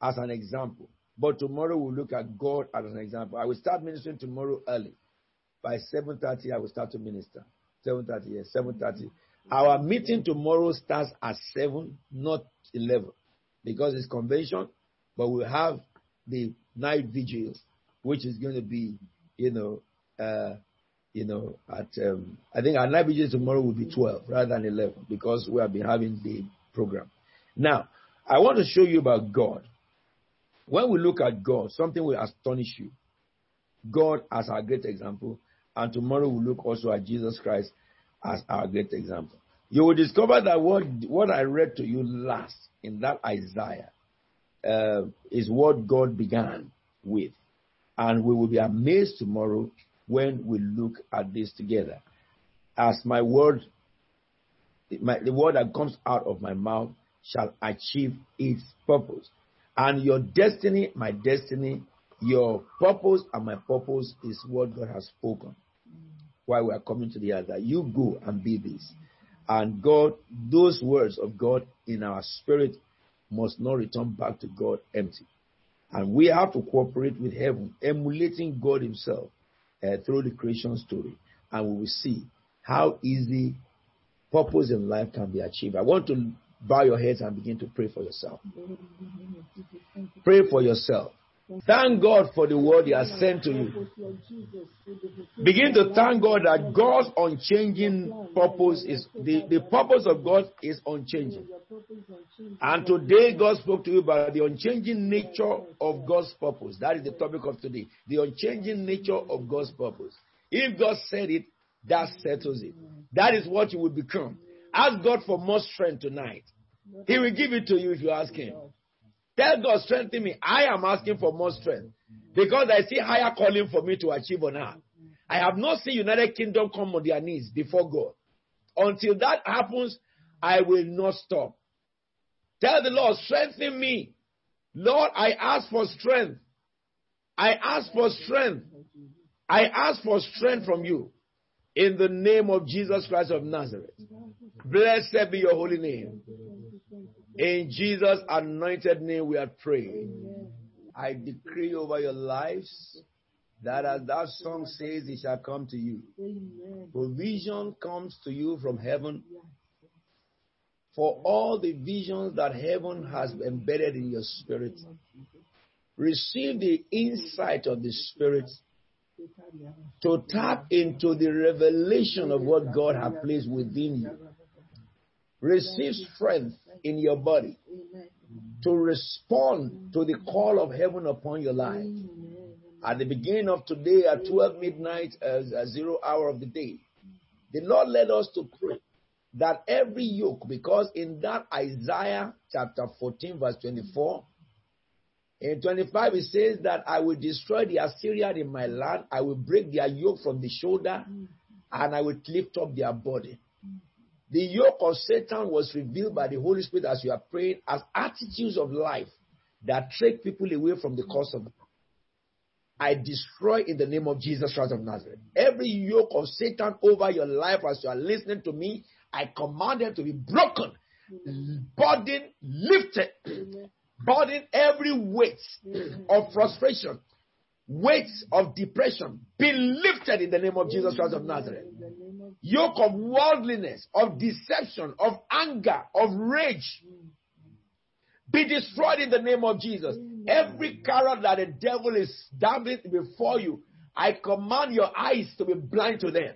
as an example, but tomorrow we'll look at God as an example. I will start ministering tomorrow early. By 7.30, I will start to minister. 7.30, yes, 7.30. Our meeting tomorrow starts at 7, not 11, because it's convention, but we'll have the night vigil, which is going to be, you know, uh, you know, at um, I think our night vigil tomorrow will be 12 rather than 11 because we have been having the program. Now, I want to show you about God. When we look at God, something will astonish you. God as our great example, and tomorrow we'll look also at Jesus Christ as our great example. You will discover that what what I read to you last in that Isaiah uh, is what God began with, and we will be amazed tomorrow when we look at this together. As my word, my, the word that comes out of my mouth shall achieve its purpose. And your destiny, my destiny, your purpose and my purpose is what God has spoken. Why we are coming to the other, you go and be this. And God, those words of God in our spirit must not return back to God empty. And we have to cooperate with heaven, emulating God Himself uh, through the creation story, and we will see how easy purpose in life can be achieved. I want to bow your heads and begin to pray for yourself. Pray for yourself. Thank God for the word He has sent to you. Begin to thank God that God's unchanging purpose is the, the purpose of God is unchanging. And today God spoke to you about the unchanging nature of God's purpose. That is the topic of today. The unchanging nature of God's purpose. If God said it, that settles it. That is what you will become. Ask God for more strength tonight. He will give it to you if you ask Him. Tell God, strengthen me. I am asking for more strength because I see higher calling for me to achieve on earth. I have not seen United Kingdom come on their knees before God. Until that happens, I will not stop. Tell the Lord, strengthen me. Lord, I ask for strength. I ask for strength. I ask for strength from you. In the name of Jesus Christ of Nazareth. Blessed be your holy name. In Jesus' anointed name, we are praying. I decree over your lives that as that song says, it shall come to you. Provision comes to you from heaven for all the visions that heaven has embedded in your spirit. Receive the insight of the Spirit to tap into the revelation of what God has placed within you. Receive strength in your body to respond to the call of heaven upon your life. At the beginning of today, at 12 midnight, as a zero hour of the day, the Lord led us to pray that every yoke, because in that Isaiah chapter 14, verse 24, in 25, it says that I will destroy the Assyrian in my land, I will break their yoke from the shoulder, and I will lift up their body. The yoke of Satan was revealed by the Holy Spirit as you are praying as attitudes of life that take people away from the cause of God. I destroy in the name of Jesus Christ of Nazareth. Every yoke of Satan over your life as you are listening to me, I command them to be broken, burden lifted, burden every weight of frustration, weight of depression, be lifted in the name of Jesus Christ of Nazareth. Yoke of worldliness, of deception, of anger, of rage, be destroyed in the name of Jesus. Every carrot that the devil is dabbling before you, I command your eyes to be blind to them.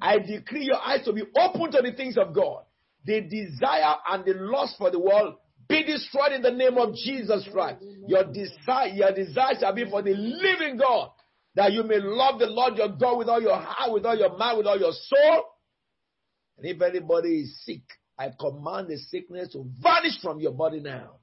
I decree your eyes to be open to the things of God. The desire and the lust for the world be destroyed in the name of Jesus Christ. Your desire, your desire shall be for the living God, that you may love the Lord your God with all your heart, with all your mind, with all your soul. And if anybody is sick, I command the sickness to vanish from your body now.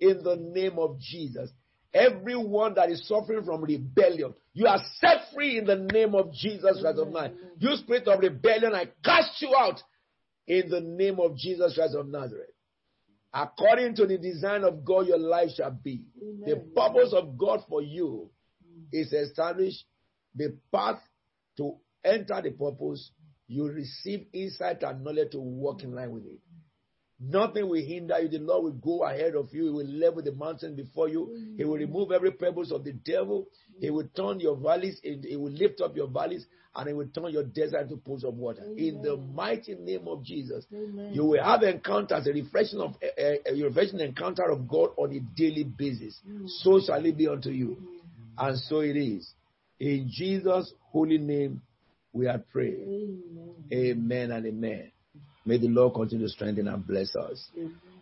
In the name of Jesus. Everyone that is suffering from rebellion, you are set free in the name of Jesus Christ of Nazareth. You spirit of rebellion, I cast you out in the name of Jesus Christ of Nazareth. According to the design of God, your life shall be. The purpose of God for you is established. The path to enter the purpose, you receive insight and knowledge to walk in line with it. Nothing will hinder you. The Lord will go ahead of you. He will level the mountain before you. He will remove every pebbles of the devil. He will turn your valleys. He will lift up your valleys and he will turn your desert into pools of water. Amen. In the mighty name of Jesus, Amen. you will have encounters, a refreshing of a, a, refreshing encounter of God on a daily basis. Mm. So shall it be unto you, mm. and so it is. In Jesus' holy name, we are praying. Amen, amen and amen. May the Lord continue to strengthen and bless us. Amen.